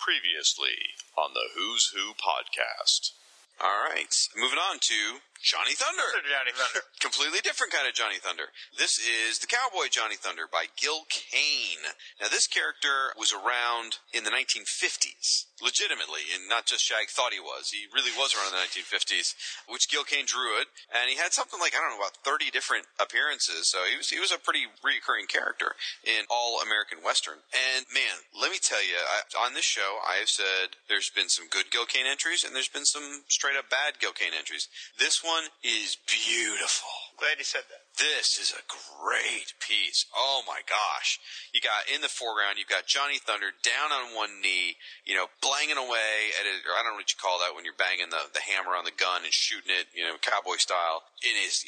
Previously on the Who's Who podcast. All right, moving on to Johnny Thunder. Johnny Thunder. Completely different kind of Johnny Thunder. This is the Cowboy Johnny Thunder by Gil Kane. Now, this character was around in the 1950s, legitimately, and not just Shag thought he was. He really was around in the 1950s, which Gil Kane drew it, and he had something like I don't know about 30 different appearances. So he was he was a pretty recurring character in all American Western. And man, let me tell you, I, on this show, I have said there's been some good Gil Kane entries, and there's been some straight up bad Gil Kane entries. This one is beautiful. Glad you said that. This is a great piece. Oh my gosh. You got in the foreground, you've got Johnny Thunder down on one knee, you know, blanging away at it, or I don't know what you call that when you're banging the, the hammer on the gun and shooting it, you know, cowboy style. In his,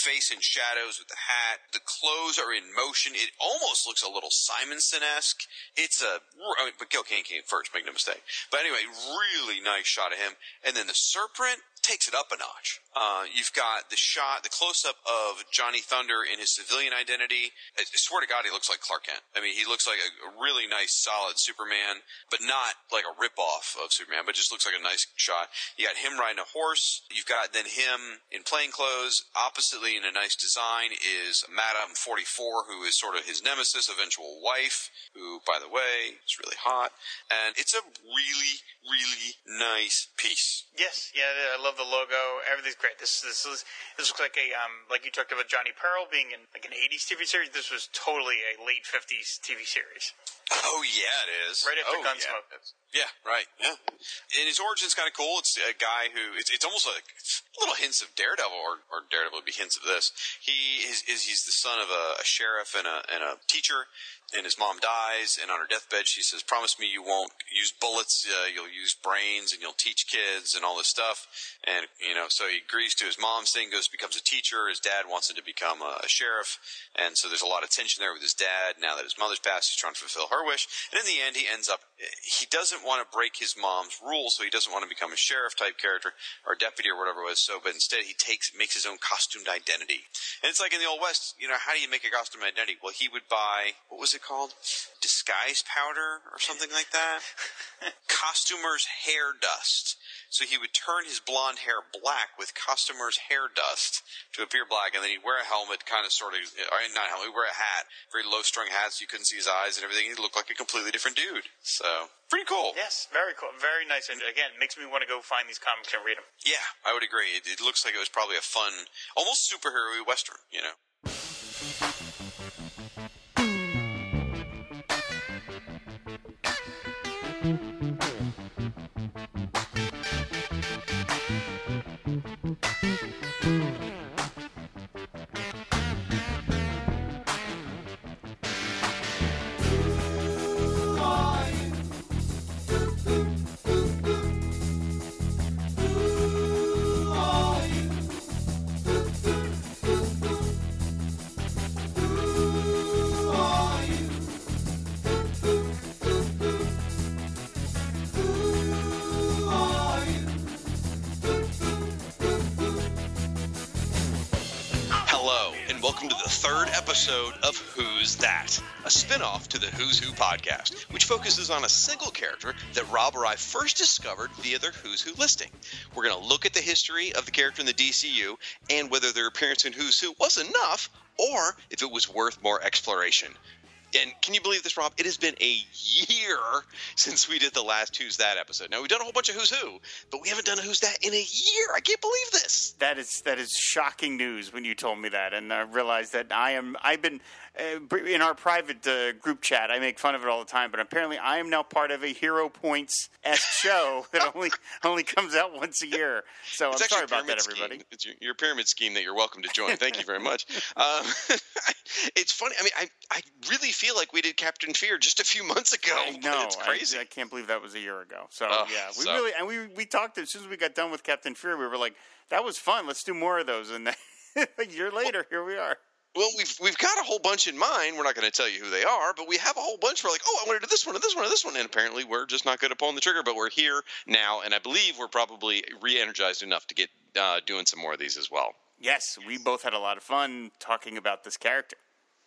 face in shadows with the hat. The clothes are in motion. It almost looks a little Simonson-esque. It's a, I mean, but Gil Kane came first, make no mistake. But anyway, really nice shot of him. And then the serpent takes it up a notch. Uh, you've got the shot, the close up of Johnny Thunder in his civilian identity. I swear to God, he looks like Clark Kent. I mean, he looks like a, really nice, solid Superman, but not like a ripoff of Superman, but just looks like a nice shot. You got him riding a horse. You've got then him in plain clothes. Oppositely, in a nice design, is Madame 44, who is sort of his nemesis, eventual wife, who, by the way, is really hot. And it's a really, really nice piece. Yes, yeah, I love the logo. Everything's great. This this is this looks like a um like you talked about Johnny Peril being in like an '80s TV series. This was totally a late '50s TV series. Oh yeah, it is. Right after oh, Gunsmoke. Yeah. yeah, right. Yeah, and his origin's kind of cool. It's a guy who it's, it's almost like little hints of Daredevil, or, or Daredevil would be hints of this. He is, is he's the son of a, a sheriff and a and a teacher and his mom dies and on her deathbed she says promise me you won't use bullets uh, you'll use brains and you'll teach kids and all this stuff and you know so he agrees to his mom's thing goes becomes a teacher his dad wants him to become a, a sheriff and so there's a lot of tension there with his dad now that his mother's passed he's trying to fulfill her wish and in the end he ends up he doesn't want to break his mom's rules so he doesn't want to become a sheriff type character or deputy or whatever it was so but instead he takes makes his own costumed identity and it's like in the old west you know how do you make a costume identity well he would buy what was it called? Disguise powder or something like that? Costumer's hair dust. So he would turn his blonde hair black with customers' hair dust to appear black, and then he'd wear a helmet, kind of sort of, uh, or not a helmet, he'd wear a hat, very low strung hat, so you couldn't see his eyes and everything. He looked like a completely different dude. So, pretty cool. Yes, very cool, very nice. And again, makes me want to go find these comics and read them. Yeah, I would agree. It, it looks like it was probably a fun, almost superhero western, you know? Of Who's That, a spin off to the Who's Who podcast, which focuses on a single character that Rob or I first discovered via their Who's Who listing. We're going to look at the history of the character in the DCU and whether their appearance in Who's Who was enough or if it was worth more exploration. And can you believe this, Rob? It has been a year since we did the last Who's That episode. Now, we've done a whole bunch of Who's Who, but we haven't done a Who's That in a year. I can't believe this. That is that is shocking news when you told me that, and I realized that I am. I've been in our private uh, group chat. I make fun of it all the time, but apparently I am now part of a Hero Points esque show that only only comes out once a year. So It's I'm sorry about that, everybody. scheme. It's your, your pyramid scheme that you're welcome to join. Thank you very much. Um, it's funny. I mean, I, I really feel like we did Captain Fear just a few months ago. I know. It's crazy. I, I can't believe that was a year ago. So Oh, yeah, we so- really and we we talked as soon as we got done with Captain Fear, we were like, that was fun. Let's do more of those. And then, a year later, here we are. Well, we've we've got a whole bunch in mind. We're not going to tell you who they are, but we have a whole bunch. We're like, oh, I want to do this one and this one and this one, and apparently we're just not good at pulling the trigger. But we're here now, and I believe we're probably re-energized enough to get uh, doing some more of these as well. Yes, we both had a lot of fun talking about this character.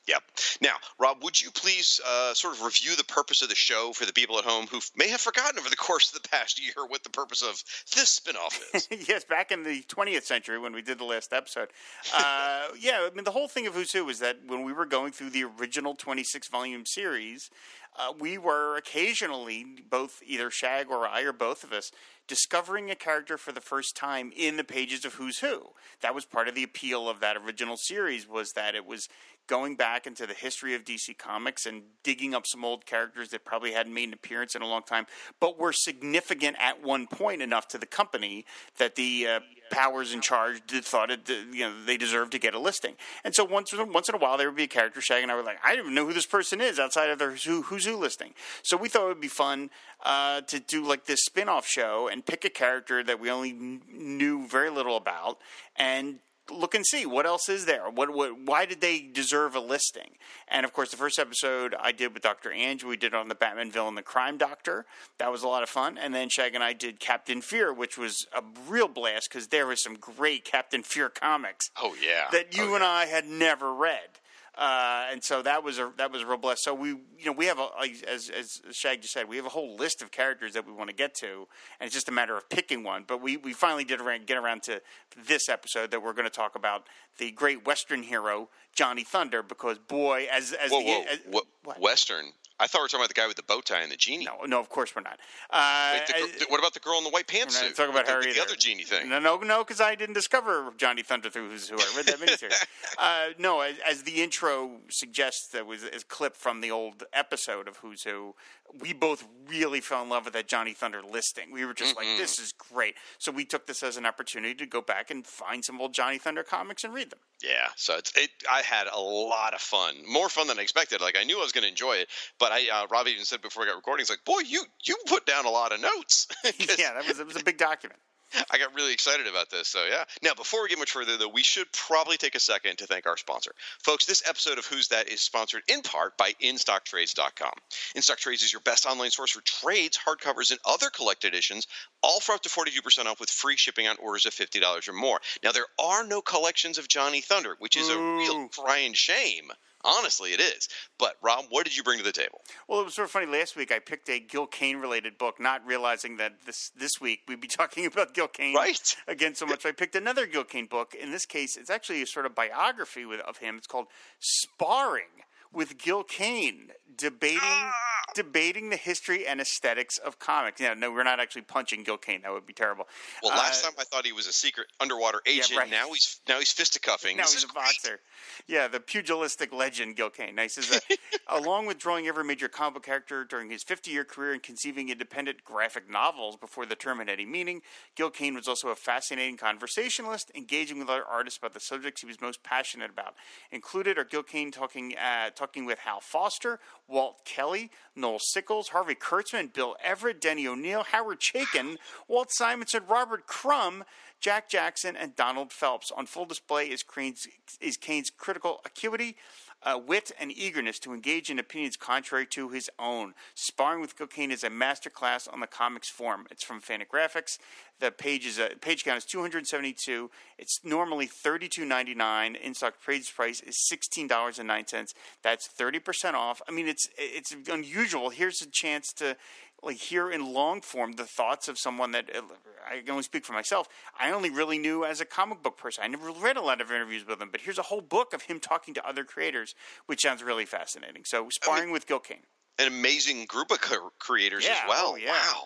Yep. Now, Rob, would you please uh, sort of review the purpose of the show for the people at home who may have forgotten over the course of the past year what the purpose of this spinoff is? yes, back in the 20th century when we did the last episode. Uh, yeah, I mean, the whole thing of Who's Who is that when we were going through the original 26 volume series, uh, we were occasionally, both either Shag or I or both of us, discovering a character for the first time in the pages of Who's Who. That was part of the appeal of that original series was that it was going back into the history of DC Comics and digging up some old characters that probably hadn't made an appearance in a long time, but were significant at one point enough to the company that the uh, powers in charge thought it, you know, they deserved to get a listing. And so once once in a while there would be a character Shag and I were like, I don't even know who this person is outside of their who, Who's Who listing. So we thought it would be fun uh, to do like this spin off show and pick a character that we only knew very little about and look and see what else is there. What, what, why did they deserve a listing? And of course, the first episode I did with Doctor Anj, we did on the Batman villain, the Crime Doctor. That was a lot of fun. And then Shag and I did Captain Fear, which was a real blast because there was some great Captain Fear comics. Oh yeah, that you oh, and yeah. I had never read. Uh, and so that was a that was a real bless. So we you know we have a as as Shag just said we have a whole list of characters that we want to get to, and it's just a matter of picking one. But we, we finally did around, get around to this episode that we're going to talk about the great Western hero Johnny Thunder because boy as as Whoa, the whoa, as, what, what? Western. I thought we were talking about the guy with the bow tie and the genie. no no of course we're not. Uh, Wait, the, what about the girl in the white pants? we're not talking about the, her the. The other genie thing. No, no, no, because I didn't discover Johnny Thunder through Who's Who. I read that miniseries. uh, no, as, as the intro suggests, that was a clip from the old episode of Who's Who. We both really fell in love with that Johnny Thunder listing. We were just like, "This is great." So we took this as an opportunity to go back and find some old Johnny Thunder comics and read them. Yeah, so it's it. I had a lot of fun, more fun than I expected. Like I knew I was going to enjoy it, but I uh, Rob even said before we got recording, he's like, "Boy, you you put down a lot of notes." yeah, that was it was a big document. I got really excited about this. So yeah. Now, before we get much further, though, we should probably take a second to thank our sponsor, folks. This episode of Who's That is sponsored in part by InStockTrades.com. InStockTrades is your best online source for trades, hardcovers, and other collected editions, all for up to forty-two percent off with free shipping on orders of fifty dollars or more. Now, there are no collections of Johnny Thunder, which is a real crying shame. Honestly, it is. But Rob, what did you bring to the table? Well, it was sort of funny. Last week, I picked a Gil Kane related book, not realizing that this this week we'd be talking about Gil Kane Right. again so much. I picked another Gil Kane book. In this case, it's actually a sort of biography with, of him. It's called Sparring with Gil Kane, debating debating the history and aesthetics of comics. Yeah, no, we're not actually punching Gil Kane. That would be terrible. Well, last Uh, time I thought he was a secret underwater agent. right. Now he's now he's fisticuffing. Now This he's a great. boxer. Yeah, the pugilistic legend Gil Kane. Nice a, along with drawing every major comic book character during his 50-year career and conceiving independent graphic novels before the term had any meaning, Gil Kane was also a fascinating conversationalist, engaging with other artists about the subjects he was most passionate about. Included are Gil Kane talking uh, talking with Hal Foster, Walt Kelly, Noel Sickles, Harvey Kurtzman, Bill Everett, Denny O'Neil, Howard Chaykin, Walt Simonson, Robert Crumb, Jack Jackson, and Donald Phelps. On full display is Kane's, is Kane's critical acuity, uh, wit, and eagerness to engage in opinions contrary to his own. Sparring with Gil Kane is a masterclass on the comics form. It's from Fantagraphics. The page is uh, page count is 272. It's normally 32.99. In stock trades price is $16.09. That's 30% off. I mean, it's it's unusual. Here's a chance to like hear in long form the thoughts of someone that uh, I can only speak for myself. I only really knew as a comic book person. I never read a lot of interviews with him, but here's a whole book of him talking to other creators, which sounds really fascinating. So, sparring with Gil Kane, An amazing group of co- creators Yeah, as well. oh, yeah. Wow.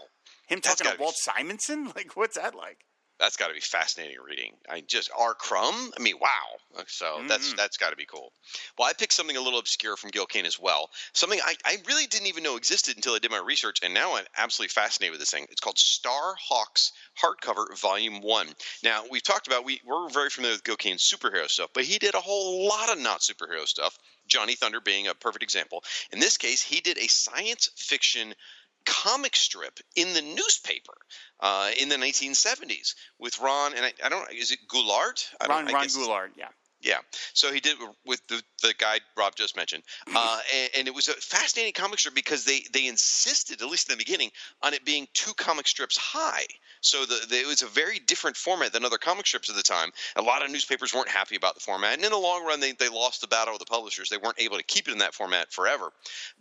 him That's talking to be- Walt Simonson, like what's that like? That's got to be fascinating reading. I just R. Crumb. I mean, wow. So that's Mm-hmm. that's got to be cool. Well, I picked something a little obscure from Gil Kane as well. Something I, I really didn't even know existed until I did my research, and now I'm absolutely fascinated with this thing. It's called Star Hawks hardcover volume one. Now we've talked about we we're very familiar with Gil Kane's superhero stuff, but he did a whole lot of not superhero stuff. Johnny Thunder being a perfect example. In this case, he did a science fiction comic strip in the newspaper uh, in the 1970s with Ron and I, I don't is it Goulart? I don't- Ron Ron guess- Goulart, yeah. Yeah. So he did with the, the guy Rob just mentioned. Uh, and, and it was a fascinating comic strip because they, they insisted, at least in the beginning, on it being two comic strips high. So the, the, it was a very different format than other comic strips at the time. A lot of newspapers weren't happy about the format, and in the long run, they, they lost the battle with the publishers. They weren't able to keep it in that format forever.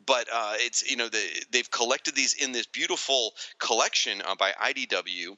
But uh, it's you know the, they've collected these in this beautiful collection uh, by IDW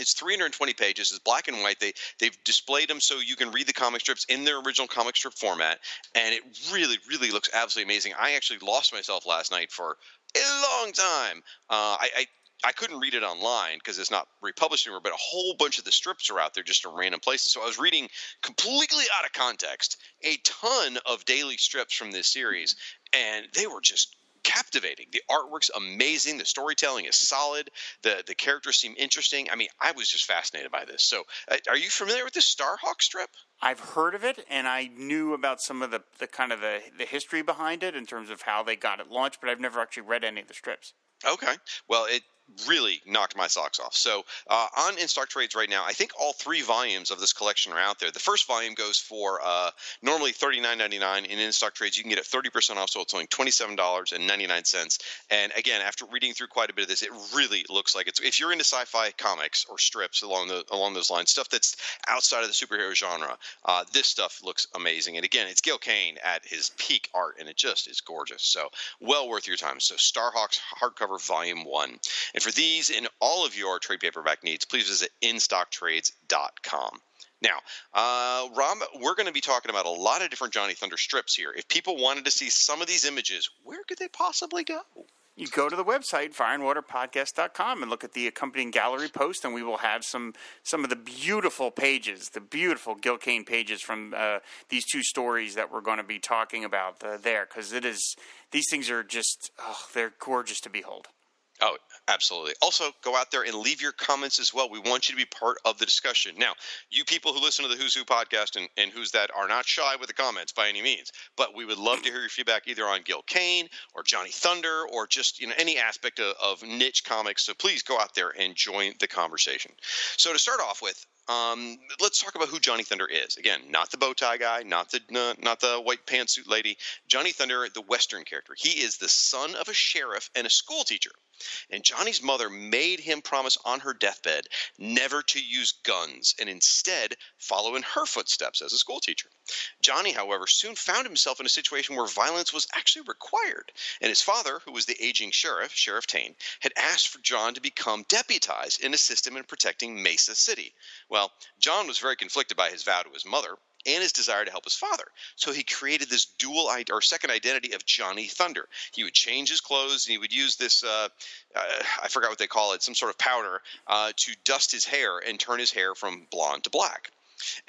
it's 320 pages. It's black and white. They they've displayed them so you can read the comic strips in their original comic strip format, and it really really looks absolutely amazing. I actually lost myself last night for a long time. Uh, I, I I couldn't read it online because it's not republished anymore, but a whole bunch of the strips are out there just in random places. So I was reading completely out of context a ton of daily strips from this series, and they were just captivating. The artwork's amazing. The storytelling is solid. The the characters seem interesting. I mean, I was just fascinated by this. So, uh, are you familiar with this Starhawk strip? I've heard of it, and I knew about some of the, the kind of the, the history behind it in terms of how they got it launched, but I've never actually read any of the strips. Okay. Well, it really knocked my socks off. So uh, on in stock trades right now, I think all three volumes of this collection are out there. The first volume goes for uh, normally thirty nine ninety nine, and in stock trades you can get it thirty percent off, so it's only twenty seven dollars and ninety nine cents. And again, after reading through quite a bit of this, it really looks like it's if you're into sci fi comics or strips along the along those lines, stuff that's outside of the superhero genre. Uh, this stuff looks amazing, and again, it's Gil Kane at his peak art, and it just is gorgeous. So well worth your time. So Star Hawks hardcover volume one. For these and all of your trade paperback needs, please visit instocktrades.com. Now, uh, Rob, we're going to be talking about a lot of different Johnny Thunder strips here. If people wanted to see some of these images, where could they possibly go? You go to the website fireandwaterpodcast.com and look at the accompanying gallery post, and we will have some some of the beautiful pages, the beautiful Gil Kane pages from uh, these two stories that we're going to be talking about uh, there, because it is these things are just oh, they're gorgeous to behold. Oh, absolutely. Also, go out there and leave your comments as well. We want you to be part of the discussion. Now, you people who listen to the Who's Who podcast and, and Who's That are not shy with the comments by any means, but we would love to hear your feedback either on Gil Kane or Johnny Thunder or just you know any aspect of, of niche comics. So please go out there and join the conversation. So to start off with, um, let's talk about who Johnny Thunder is. Again, not the bow tie guy, not the uh, not the white pantsuit lady. Johnny Thunder, the Western character. He is the son of a sheriff and a school teacher. And Johnny's mother made him promise on her deathbed never to use guns and instead follow in her footsteps as a schoolteacher. Johnny, however, soon found himself in a situation where violence was actually required, and his father, who was the aging sheriff, Sheriff Tane, had asked for John to become deputized and assist him in protecting Mesa City. Well, John was very conflicted by his vow to his mother, and his desire to help his father. So he created this dual or second identity of Johnny Thunder. He would change his clothes and he would use this uh, uh, I forgot what they call it, some sort of powder uh, to dust his hair and turn his hair from blonde to black.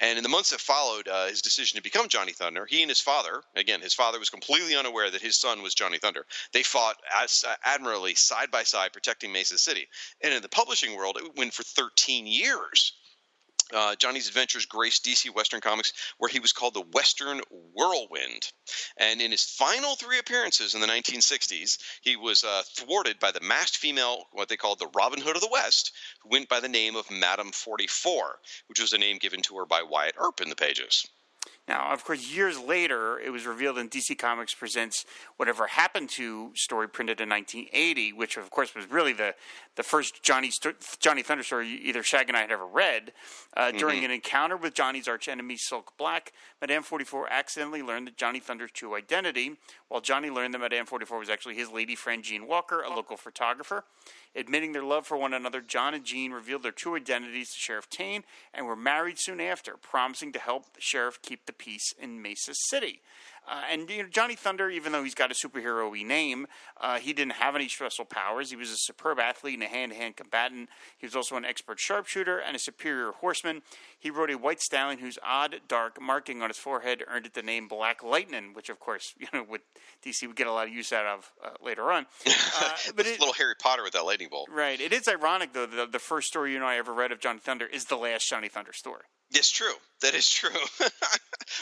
And in the months that followed uh, his decision to become Johnny Thunder, he and his father, again, his father was completely unaware that his son was Johnny Thunder. They fought as, uh, admirably side by side, protecting Mesa City. And in the publishing world, it went for 13 years uh, Johnny's Adventures graced DC Western Comics, where he was called the Western Whirlwind. And in his final three appearances in the 1960s, he was uh, thwarted by the masked female, what they called the Robin Hood of the West, who went by the name of Madame 44, which was a name given to her by Wyatt Earp in the pages. Now, of course, years later, it was revealed in DC Comics Presents Whatever Happened to story printed in 1980, which, of course, was really the, the first Johnny, Johnny Thunder story either Shag and I had ever read. Uh, mm-hmm. During an encounter with Johnny's archenemy, Silk Black, Madame 44 accidentally learned that Johnny Thunder's true identity, while Johnny learned that Madame 44 was actually his lady friend, Jean Walker, a local photographer. Admitting their love for one another, John and Jean revealed their true identities to Sheriff Tane and were married soon after, promising to help the sheriff keep the peace in Mesa City. Uh, and you know, Johnny Thunder, even though he's got a superhero y name, uh, he didn't have any special powers. He was a superb athlete and a hand to hand combatant. He was also an expert sharpshooter and a superior horseman. He rode a white stallion whose odd, dark marking on his forehead earned it the name Black Lightning, which, of course, you know, with DC would get a lot of use out of uh, later on. Uh, but it, little Harry Potter with that lightning bolt. Right. It is ironic, though, the, the first story you know I ever read of Johnny Thunder is the last Johnny Thunder story. It's true. That is true.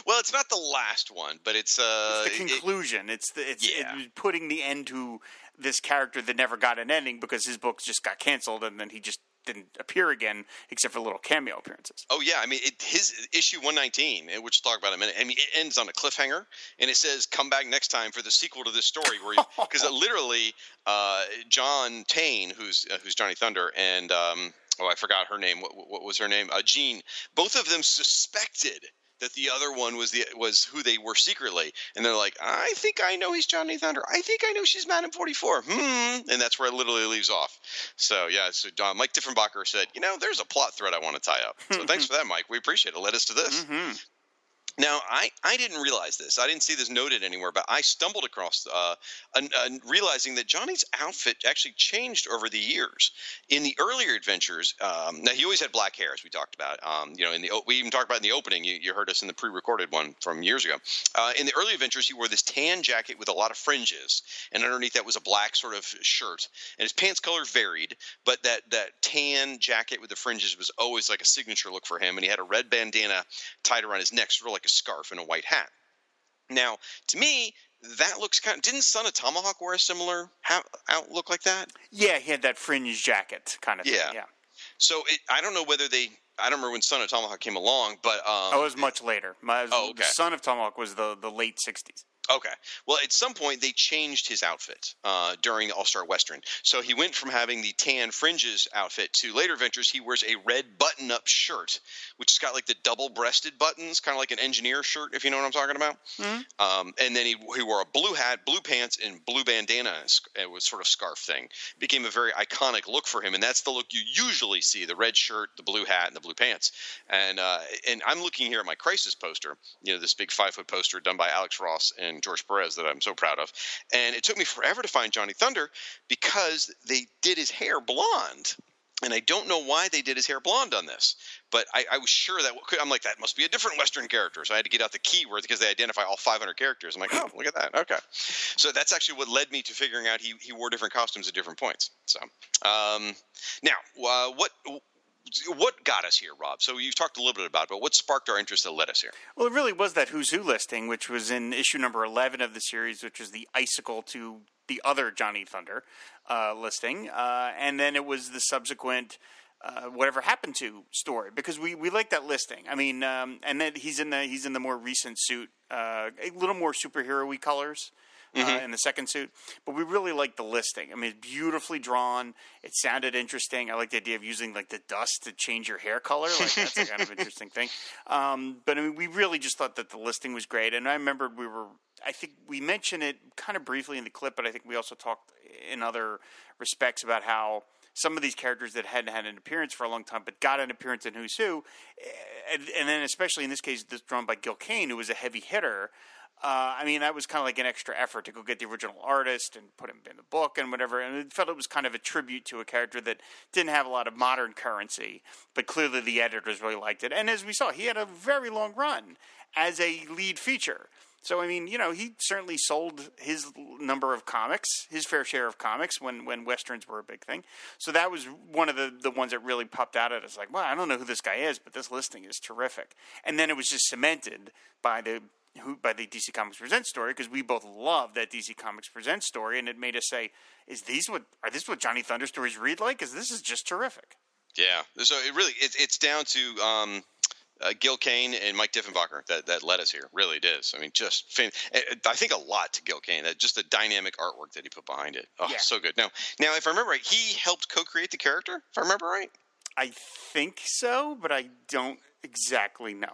well, it's not the last one, but it's uh, it's the conclusion. It, it's the it's, yeah. it's putting the end to this character that never got an ending because his books just got canceled and then he just didn't appear again except for little cameo appearances. Oh yeah, I mean it, his issue 119, which we'll talk about in a minute. I mean it ends on a cliffhanger, and it says come back next time for the sequel to this story, where because literally uh, John Tane, who's uh, who's Johnny Thunder, and um, oh, I forgot her name. What, what was her name? Uh, Jean. Both of them suspected that the other one was the was who they were secretly, and they're like, I think I know he's Johnny Thunder. I think I know she's Madam Forty Four. Hmm, and that's where it literally leaves off. So yeah, so uh, Mike Tiefenbacher said, you know, there's a plot thread I want to tie up. So thanks for that, Mike. We appreciate it. Led us to this. hmm Now, I, I didn't realize this. I didn't see this noted anywhere, but I stumbled across uh, an, an realizing that Johnny's outfit actually changed over the years. In the earlier adventures, um, now he always had black hair, as we talked about. Um, you know, in the we even talked about in the opening. You, you heard us in the pre-recorded one from years ago. Uh, in the early adventures, he wore this tan jacket with a lot of fringes, and underneath that was a black sort of shirt. And his pants color varied, but that that tan jacket with the fringes was always like a signature look for him. And he had a red bandana tied around his neck, sort of like scarf and a white hat. Now, to me, that looks kind of. Didn't Son of Tomahawk wear a similar ha- outlook like that? Yeah, he had that fringe jacket kind of Yeah. thing. Yeah. So it, I don't know whether they. I don't remember when Son of Tomahawk came along, but um, Oh, it was much later. My, Oh, okay. Son of Tomahawk was the, the late 60s. Okay. Well, at some point they changed his outfit uh, during All Star Western. So he went from having the tan fringes outfit to later ventures He wears a red button-up shirt, which has got like the double-breasted buttons, kind of like an engineer shirt, if you know what I'm talking about. Um, and then he, he wore a blue hat, blue pants, and blue bandana. It was sort of scarf thing. Became a very iconic look for him, and that's the look you usually see: the red shirt, the blue hat, and the blue pants. And uh, and I'm looking here at my Crisis poster. You know, this big five-foot poster done by Alex Ross and George Perez that I'm so proud of. And it took me forever to find Johnny Thunder because they did his hair blonde. And I don't know why they did his hair blonde on this, but I, I was sure that I'm like that must be a different Western character. So I had to get out the keyword because they identify all 500 characters. I'm like, oh, look at that. Okay, so that's actually what led me to figuring out he, he wore different costumes at different points. So um, now, uh, what what got us here, Rob? So you've talked a little bit about it, but what sparked our interest that led us here? Well, it really was that Who's Who listing, which was in issue number 11 of the series, which is the icicle to the other Johnny Thunder uh, listing. Uh, and then it was the subsequent. Uh, whatever happened to story because we, we like that listing. I mean, um, and then he's in the he's in the more recent suit, uh, a little more superhero-y colors. Uh, in the second suit, but we really like the listing. I mean, it's beautifully drawn. It sounded interesting. I like the idea of using like the dust to change your hair color. Like that's a kind of interesting thing. Um, but I mean, we really just thought that the listing was great. And I remembered we were. I think we mentioned it kind of briefly in the clip, but I think we also talked in other respects about how some of these characters that hadn't had an appearance for a long time, but got an appearance in Who's Who, eh, and, and then especially in this case, this drawn by Gil Kane, who was a heavy hitter. Uh, I mean, that was kind of like an extra effort to go get the original artist and put him in the book and whatever. And it felt it was kind of a tribute to a character that didn't have a lot of modern currency, but clearly the editors really liked it. And as we saw, he had a very long run as a lead feature. So I mean, you know, he certainly sold his number of comics, his fair share of comics when when westerns were a big thing. So that was one of the the ones that really popped out at us. Like, well, I don't know who this guy is, but this listing is terrific. And then it was just cemented by the who by the DC Comics Presents story because we both love that DC Comics Presents story, and it made us say, "Is these what are this what Johnny Thunder stories read like? Because this is just terrific." Yeah. So it really it, it's down to um, uh, Gil Kane and Mike Tiefenbacher that, that led us here. Really, it is. I mean, just fan- I think a lot to Gil Kane. That just the dynamic artwork that he put behind it. Oh, Yeah. so good. Now, now, if I remember right, he helped co-create the character. If I remember right. I think so, but I don't exactly know.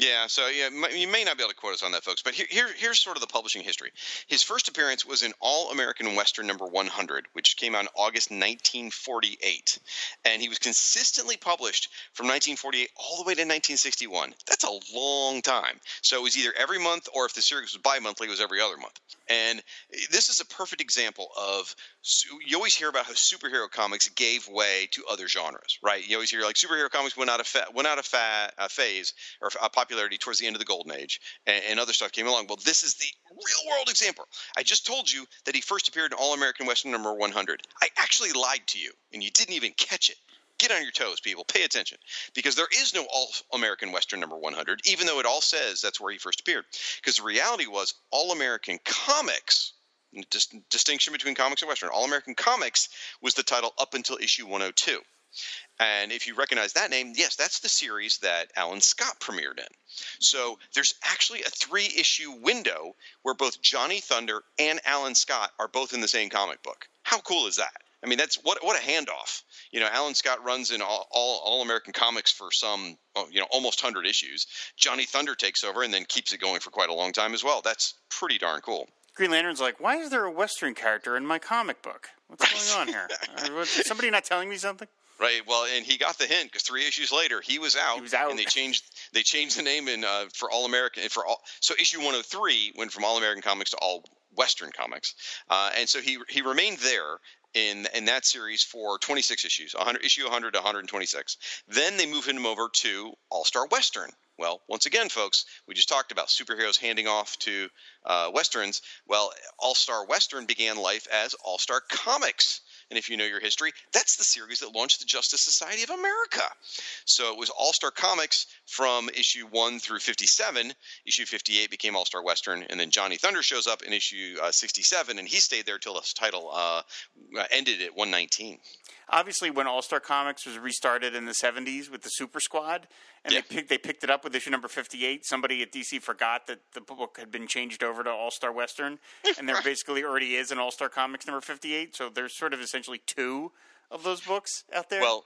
Yeah, so yeah, you may not be able to quote us on that, folks. But here, here, here's sort of the publishing history. His first appearance was in All American Western number 100, which came out in August 1948, and he was consistently published from 1948 all the way to 1961. That's a long time. So it was either every month, or if the series was bi-monthly, it was every other month. And this is a perfect example of you always hear about how superhero comics gave way to other genres, right? You always hear like superhero comics went out of fa- went out of fa- uh, phase or uh, popularity towards the end of the golden age, and, and other stuff came along. Well, this is the real world example. I just told you that he first appeared in All American Western number 100. I actually lied to you, and you didn't even catch it. Get on your toes, people. Pay attention. Because there is no All American Western number 100, even though it all says that's where he first appeared. Because the reality was, All American Comics, dis- distinction between comics and Western, All American Comics was the title up until issue 102. And if you recognize that name, yes, that's the series that Alan Scott premiered in. So there's actually a three issue window where both Johnny Thunder and Alan Scott are both in the same comic book. How cool is that? I mean, that's what what a handoff. You know, Alan Scott runs in all all, all American comics for some, oh, you know, almost hundred issues. Johnny Thunder takes over and then keeps it going for quite a long time as well. That's pretty darn cool. Green Lantern's like, why is there a Western character in my comic book? What's going on here? Uh, somebody not telling me something? Right. Well, and he got the hint because three issues later he was out. He was out. and they changed they changed the name in uh, for All American for all. So issue 103 went from All American Comics to All Western Comics, uh, and so he he remained there in in that series for 26 issues, 100 issue 100 to 126. Then they moved him over to All Star Western. Well, once again, folks, we just talked about superheroes handing off to uh, westerns. Well, All Star Western began life as All Star Comics. And if you know your history, that's the series that launched the Justice Society of America. So it was All Star Comics from issue 1 through 57. Issue 58 became All Star Western, and then Johnny Thunder shows up in issue uh, 67, and he stayed there till the title uh, ended at 119. Obviously, when All Star Comics was restarted in the '70s with the Super Squad, and Yeah. they picked they picked it up with issue number 58, somebody at DC forgot that the book had been changed over to All Star Western, and there basically already is an All Star Comics number 58. So there's sort of essentially two of those books out there. Well,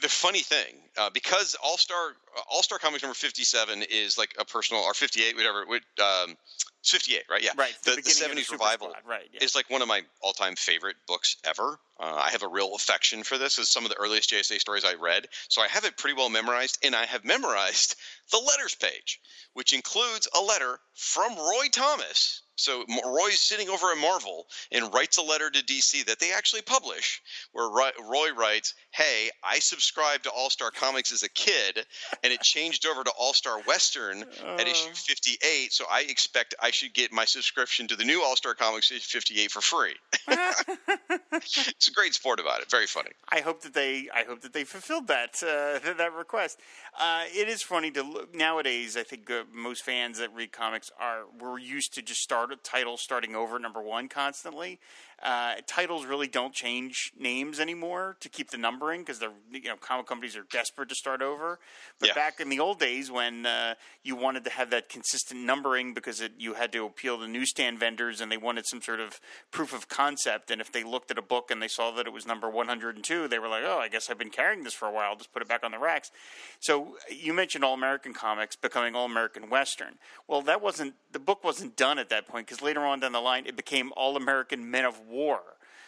the funny thing, uh, because All Star All Star Comics number fifty seven is like a personal or fifty eight, whatever. Um, it's fifty eight, right? Yeah. right, The, seventies revival Squad, right? Yeah. is like one of my all time favorite books ever. Uh, I have a real affection for this. It's some of the earliest JSA stories I read, so I have it pretty well memorized, and I have memorized the letters page, which includes a letter from Roy Thomas. So Roy's sitting over at Marvel and writes a letter to DC that they actually publish, where Roy writes, "Hey, I subscribed to All Star Comics as a kid, and it changed over to All Star Western at issue 58. So I expect I should get my subscription to the new All Star Comics issue 58 for free." it's a great sport about it. Very funny. I hope that they I hope that they fulfilled that uh, that request. Uh, it is funny to look nowadays. I think uh, most fans that read comics are we're used to just start a title starting over number one constantly. Uh, titles really don't change names anymore to keep the numbering because they're you know comic companies are desperate to start over. But Yeah. back in the old days when uh, you wanted to have that consistent numbering because it, you had to appeal to newsstand vendors and they wanted some sort of proof of concept. And if they looked at a book and they saw that it was number 102, they were like, oh, I guess I've been carrying this for a while. I'll just put it back on the racks. So you mentioned All American Comics becoming All American Western. Well, that wasn't, the book wasn't done at that point because later on down the line it became All American Men of War.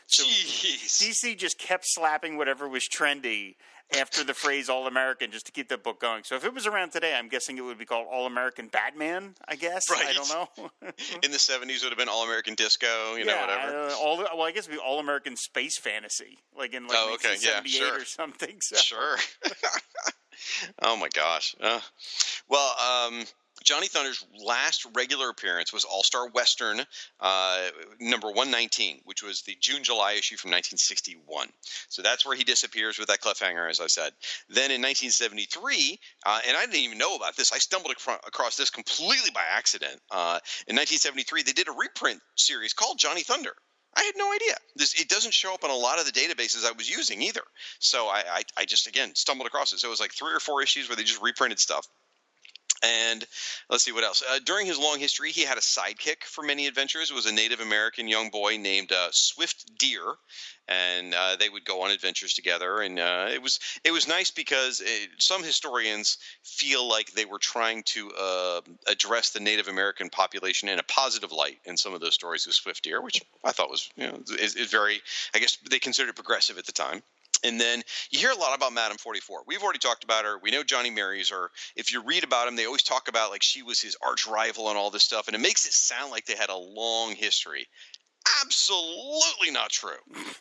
So Jeez. DC just kept slapping whatever was trendy after the phrase All American just to keep that book going. So if it was around today, I'm guessing it would be called All American Batman, I guess. I don't know. In the 70s, would have been All American Disco, you know, whatever. Uh, all well, I guess it would be All American Space Fantasy, like in like Oh, okay. Yeah, 1978 sure. or something. So. Sure. oh my gosh. Uh, well, um, Johnny Thunder's last regular appearance was All Star Western uh, number 119, which was the June July issue from 1961. So that's where he disappears with that cliffhanger, as I said. Then in 1973, uh, and I didn't even know about this, I stumbled acro- across this completely by accident. Uh, in 1973, they did a reprint series called Johnny Thunder. I had no idea. This it doesn't show up on a lot of the databases I was using either. So I, I, I just again stumbled across it. So it was like three or four issues where they just reprinted stuff. And let's see what else. Uh, during his long history, he had a sidekick for many adventures. It was a Native American young boy named uh, Swift Deer, and uh, they would go on adventures together. And uh, it was it was nice because it, some historians feel like they were trying to uh, address the Native American population in a positive light in some of those stories with Swift Deer, which I thought was you know is, is very. I guess they considered it progressive at the time. And then you hear a lot about Madame 44. We've already talked about her. We know Johnny marries her. If you read about him, they always talk about like she was his arch rival and all this stuff. And it makes it sound like they had a long history. Absolutely not true.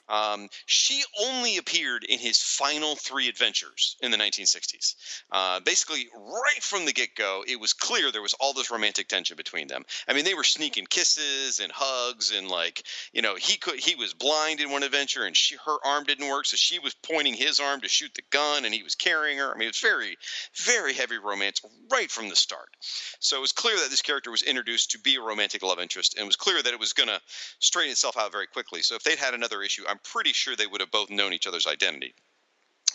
Um, she only appeared in his final three adventures in the 1960s. Uh, basically, right from the get go, it was clear there was all this romantic tension between them. I mean, they were sneaking kisses and hugs, and like, you know, he could he was blind in one adventure, and she her arm didn't work, so she was pointing his arm to shoot the gun, and he was carrying her. I mean, it was very, very heavy romance right from the start. So it was clear that this character was introduced to be a romantic love interest, and it was clear that it was going to straighten itself out very quickly. So if they'd had another issue, I'm pretty sure they would have both known each other's identity.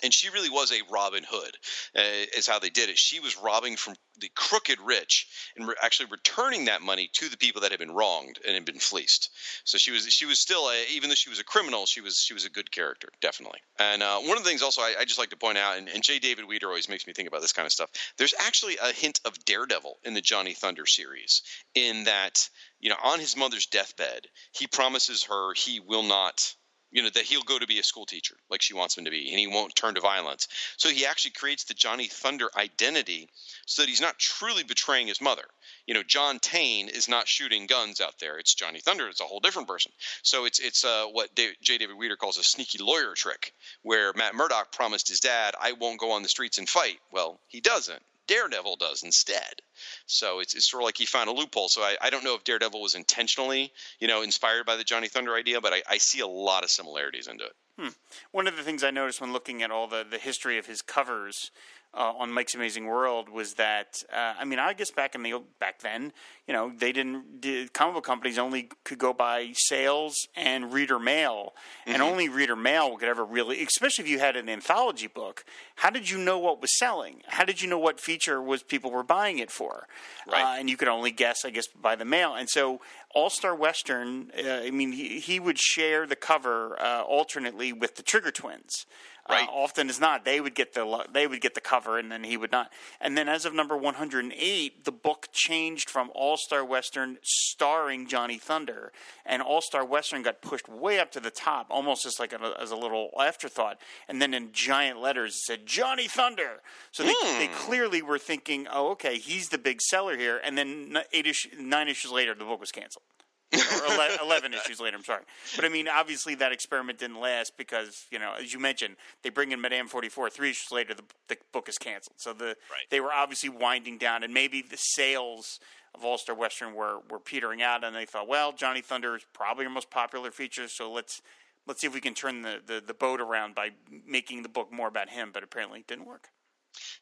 and she really was a Robin Hood, uh, is how they did it. She was robbing from the crooked rich and re- actually returning that money to the people that had been wronged and had been fleeced. So she was she was still a, even though she was a criminal, she was she was a good character, definitely. And uh, one of the things also I, I just like to point out, and, and J. David Weter always makes me think about this kind of stuff. There's actually a hint of Daredevil in the Johnny Thunder series, in that you know on his mother's deathbed, he promises her he will not you know that he'll go to be a school teacher like she wants him to be and he won't turn to violence. So he actually creates the johnny thunder identity so that he's not truly betraying his mother. You know john tane is not shooting guns out there. It's johnny thunder. It's a whole different person. So it's it's uh, what Dave, j. David Weter calls a sneaky lawyer trick where matt murdock promised his dad i won't go on the streets and fight. Well he doesn't Daredevil does instead. So it's, it's sort of like he found a loophole. So I, I don't know if Daredevil was intentionally, you know, inspired by the Johnny Thunder idea, but I, I see a lot of similarities into it. Hmm. One of the things I noticed when looking at all the, the history of his covers uh, on Mike's Amazing World was that uh, I mean I guess back in the back then you know they didn't the comic book companies only could go by sales and reader mail. Mm-hmm. and only reader mail could ever really especially if you had an anthology book. How did you know what was selling? How did you know what feature was people were buying it for? Right. Uh, and you could only guess I guess by the mail. And so All Star Western uh, I mean he, he would share the cover uh, alternately with the Trigger Twins Right. Uh, often as not, they would get the they would get the cover, and then he would not. And then, as of number 108, the book changed from All Star Western starring Johnny Thunder, and All Star Western got pushed way up to the top, almost just like a, as a little afterthought. And then in giant letters, it said Johnny Thunder. So they, Hmm. they clearly were thinking, oh, okay, he's the big seller here. And then eight ish, nine issues later, the book was canceled or ele- 11 issues later, I'm sorry. But I mean, obviously that experiment didn't last because, you know, as you mentioned, they bring in Madame 44. Three issues later, the, the book is canceled. So the Right. they were obviously winding down, and maybe the sales of All Star Western were, were petering out, and they thought, well, Johnny Thunder is probably our most popular feature, so let's let's see if we can turn the, the, the boat around by making the book more about him, but apparently it didn't work.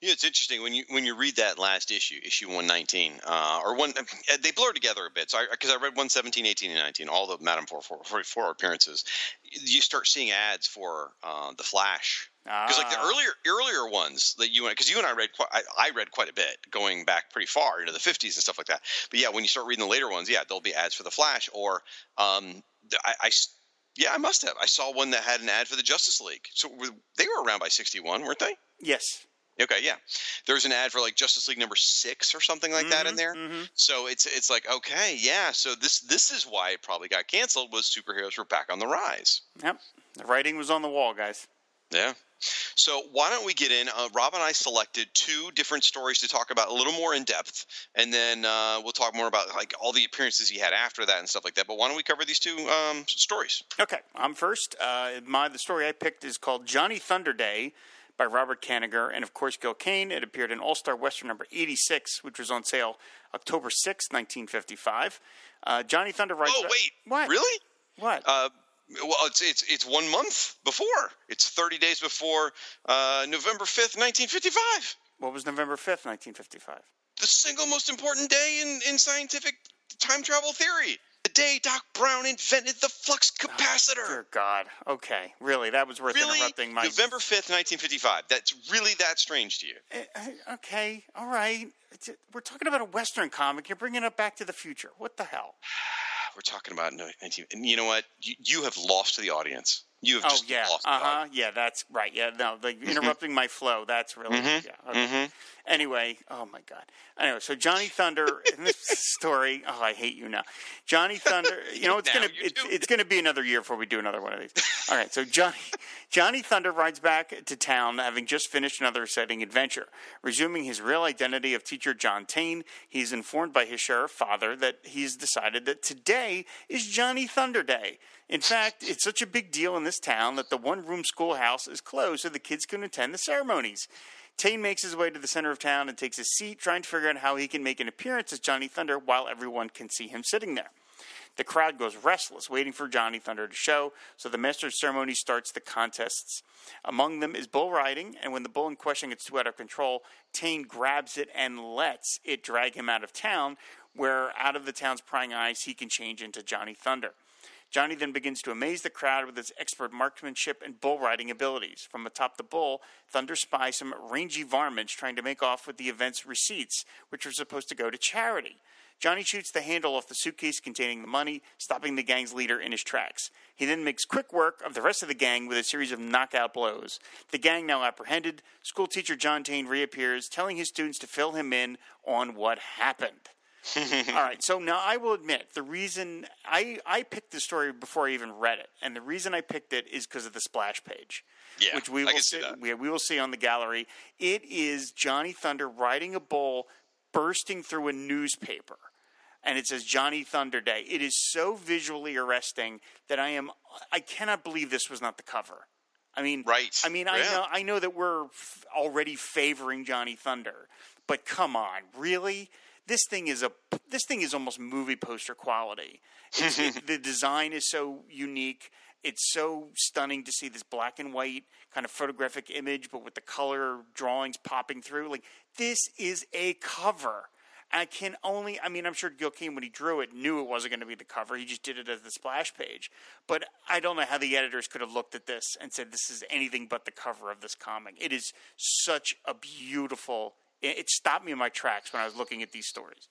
Yeah, it's interesting when you when you read that last issue, issue one nineteen, uh, or one. They blur together a bit. So because I, read 117, 18, and nineteen, all the Madame 44 appearances, you start seeing ads for uh, the Flash. Because like the Ah. earlier earlier ones that you because you and I read quite I, I read quite a bit going back pretty far into the 50s and stuff like that. But yeah, when you start reading the later ones, yeah, there'll be ads for the Flash or um, I, I yeah I must have I saw one that had an ad for the Justice League. So they were around by 61, weren't they? Yes. Okay, yeah. There's an ad for like Justice League number six or something like that in Mhm, there. mhm. So it's it's like okay, yeah. So this this is why it probably got canceled was superheroes were back on the rise. Yep. The writing was on the wall, guys. Yeah. So why don't we get in? Uh, Rob and I selected two different stories to talk about a little more in depth, and then uh, we'll talk more about like all the appearances he had after that and stuff like that. But why don't we cover these two um, stories? Okay, I'm first. Uh, my the story I picked is called Johnny Thunder Day by Robert Kanigher and of course Gil Kane. It appeared in All Star Western number 86, which was on sale October 6, 1955. Uh, Johnny Thunder writes. Oh wait, what? Really? What? Uh, well, it's it's it's one month before. It's thirty days before uh, November fifth, nineteen fifty-five. what was November 5th, 1955? The single most important day in in scientific time travel theory. Day Doc Brown invented the flux capacitor. Dear God. Okay, really, that was worth really, interrupting my. November fifth, nineteen fifty-five. That's really that strange to you? Eh, Okay, all right. It's- We're talking about a Western comic. You're bringing it back to the future. What the hell? We're talking about no- nineteen. And you know what? You, you have lost to the audience. You have Oh just yeah, Uh huh. Yeah, that's right. Yeah, no, like interrupting my flow. That's really Mhm. yeah. Okay. Mhm. Anyway, oh my god. Anyway, so Johnny Thunder in this story. Oh, I hate you now, Johnny Thunder. You know it's gonna it's, it's gonna be another year before we do another one of these. All right, so Johnny Johnny Thunder rides back to town, having just finished another exciting adventure. Resuming his real identity of teacher John Tane, he's informed by his sheriff father that he's decided that today is Johnny Thunder Day. In fact, it's such a big deal in this town that the one room schoolhouse is closed so the kids can attend the ceremonies. Tane makes his way to the center of town and takes a seat, trying to figure out how he can make an appearance as Johnny Thunder while everyone can see him sitting there. The crowd goes restless, waiting for Johnny Thunder to show, so the master of ceremony starts the contests. Among them is bull riding, and when the bull in question gets too out of control, Tane grabs it and lets it drag him out of town, where out of the town's prying eyes he can change into Johnny Thunder. Johnny then begins to amaze the crowd with his expert marksmanship and bull riding abilities. From atop the bull, Thunder spies some rangy varmints trying to make off with the event's receipts, which are supposed to go to charity. Johnny shoots the handle off the suitcase containing the money, stopping the gang's leader in his tracks. He then makes quick work of the rest of the gang with a series of knockout blows. The gang now apprehended, schoolteacher John Tane reappears, telling his students to fill him in on what happened. All right, so now I will admit the reason I, I picked the story before I even read it, and the reason I picked it is because of the splash page, Yeah, which we I will can see see, that. we, we will see on the gallery. It is Johnny Thunder riding a bull, bursting through a newspaper, and it says Johnny Thunder Day. It is so visually arresting that I am I cannot believe this was not the cover. I mean, Right. I mean, I know I know that we're f- already favoring Johnny Thunder, but come on, really? This thing is a this thing is almost movie poster quality. It's, it, the design is so unique. It's so stunning to see this black and white kind of photographic image, but with the color drawings popping through. Like this is a cover. I can only, I mean, I'm sure Gil Kane, when he drew it, knew it wasn't going to be the cover. He just did it as the splash page. But I don't know how the editors could have looked at this and said, this is anything but the cover of this comic. It is such a beautiful, it stopped me in my tracks when I was looking at these stories.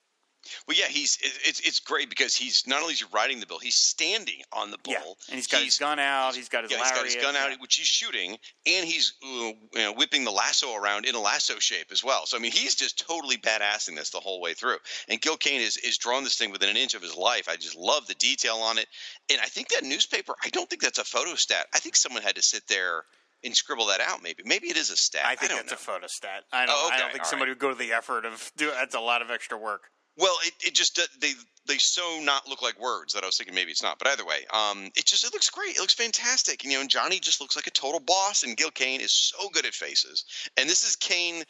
Well, yeah, he's it's it's great because he's not only is he riding the bull, he's standing on the bull, Yeah. And he's got his gun out, he's got his yeah, he's got his gun out, yeah. which he's shooting, and he's uh, you know, whipping the lasso around in a lasso shape as well. So I mean, he's just totally badassing this the whole way through. And Gil Kane is is drawing this thing within an inch of his life. I just love the detail on it. And I think that newspaper, I don't think that's a photo stat. I think someone had to sit there and scribble that out. Maybe maybe it is a stat. I think don't that's know. a photo stat. I don't, Oh, I don't think all somebody right. would go to the effort of do That's a lot of extra work. Well, it, it just do- they they so not look like words that I was thinking maybe it's not. But either way, um, it just it looks great. It looks fantastic. You know, and Johnny just looks like a total boss, and Gil Kane is so good at faces. And this is Kane.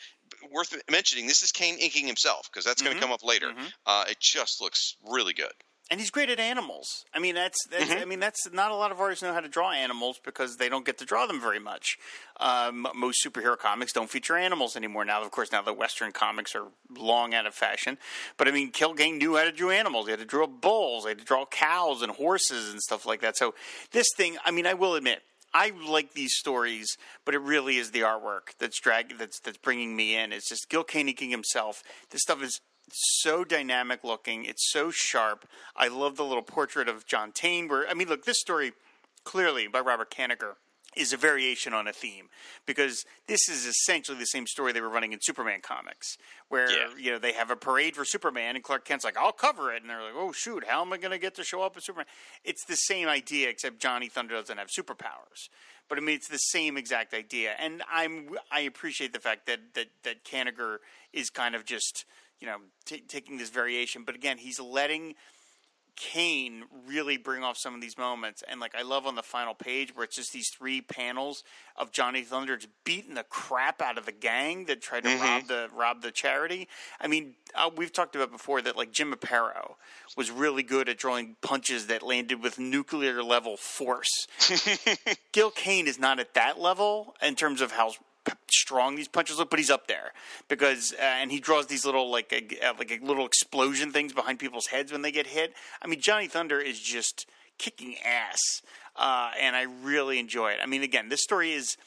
Worth mentioning, this is Kane inking himself because that's going to come up later. Uh, it just looks really good. And he's great at animals. I mean, that's, that's Mm-hmm. I mean, that's not a lot of artists know how to draw animals because they don't get to draw them very much. Um, most superhero comics don't feature animals anymore. Now, of course, now the Western comics are long out of fashion. But I mean, Gil Kane knew how to draw animals. He had to draw bulls. He had to draw cows and horses and stuff like that. So this thing, I mean, I will admit. I like these stories, but it really is the artwork that's drag that's that's bringing me in. It's just Gil Kane inking himself. This stuff is so dynamic looking. It's so sharp. I love the little portrait of John Tane. Where I mean, look, this story clearly by Robert Kanigher is a variation on a theme because this is essentially the same story they were running in Superman comics, where Yeah. you know they have a parade for Superman and Clark Kent's like, "I'll cover it," and they're like, "Oh shoot, how am I going to get to show up as Superman?" It's the same idea except Johnny Thunder doesn't have superpowers. But I mean, it's the same exact idea, and I'm I appreciate the fact that that that Kanigher is kind of just you know t- taking this variation, but again, he's letting Kane really bring off some of these moments. And like I love on the final page where it's just these three panels of Johnny Thunder just beating the crap out of the gang that tried to rob the rob the charity. I mean, uh, we've talked about before that like Jim Aparo was really good at drawing punches that landed with nuclear level force. Gil Kane is not at that level in terms of how strong these punches look, but he's up there because uh, and he draws these little like uh, like uh, little explosion things behind people's heads when they get hit. I mean, Johnny Thunder is just kicking ass, uh, and I really enjoy it. I mean, again, this story is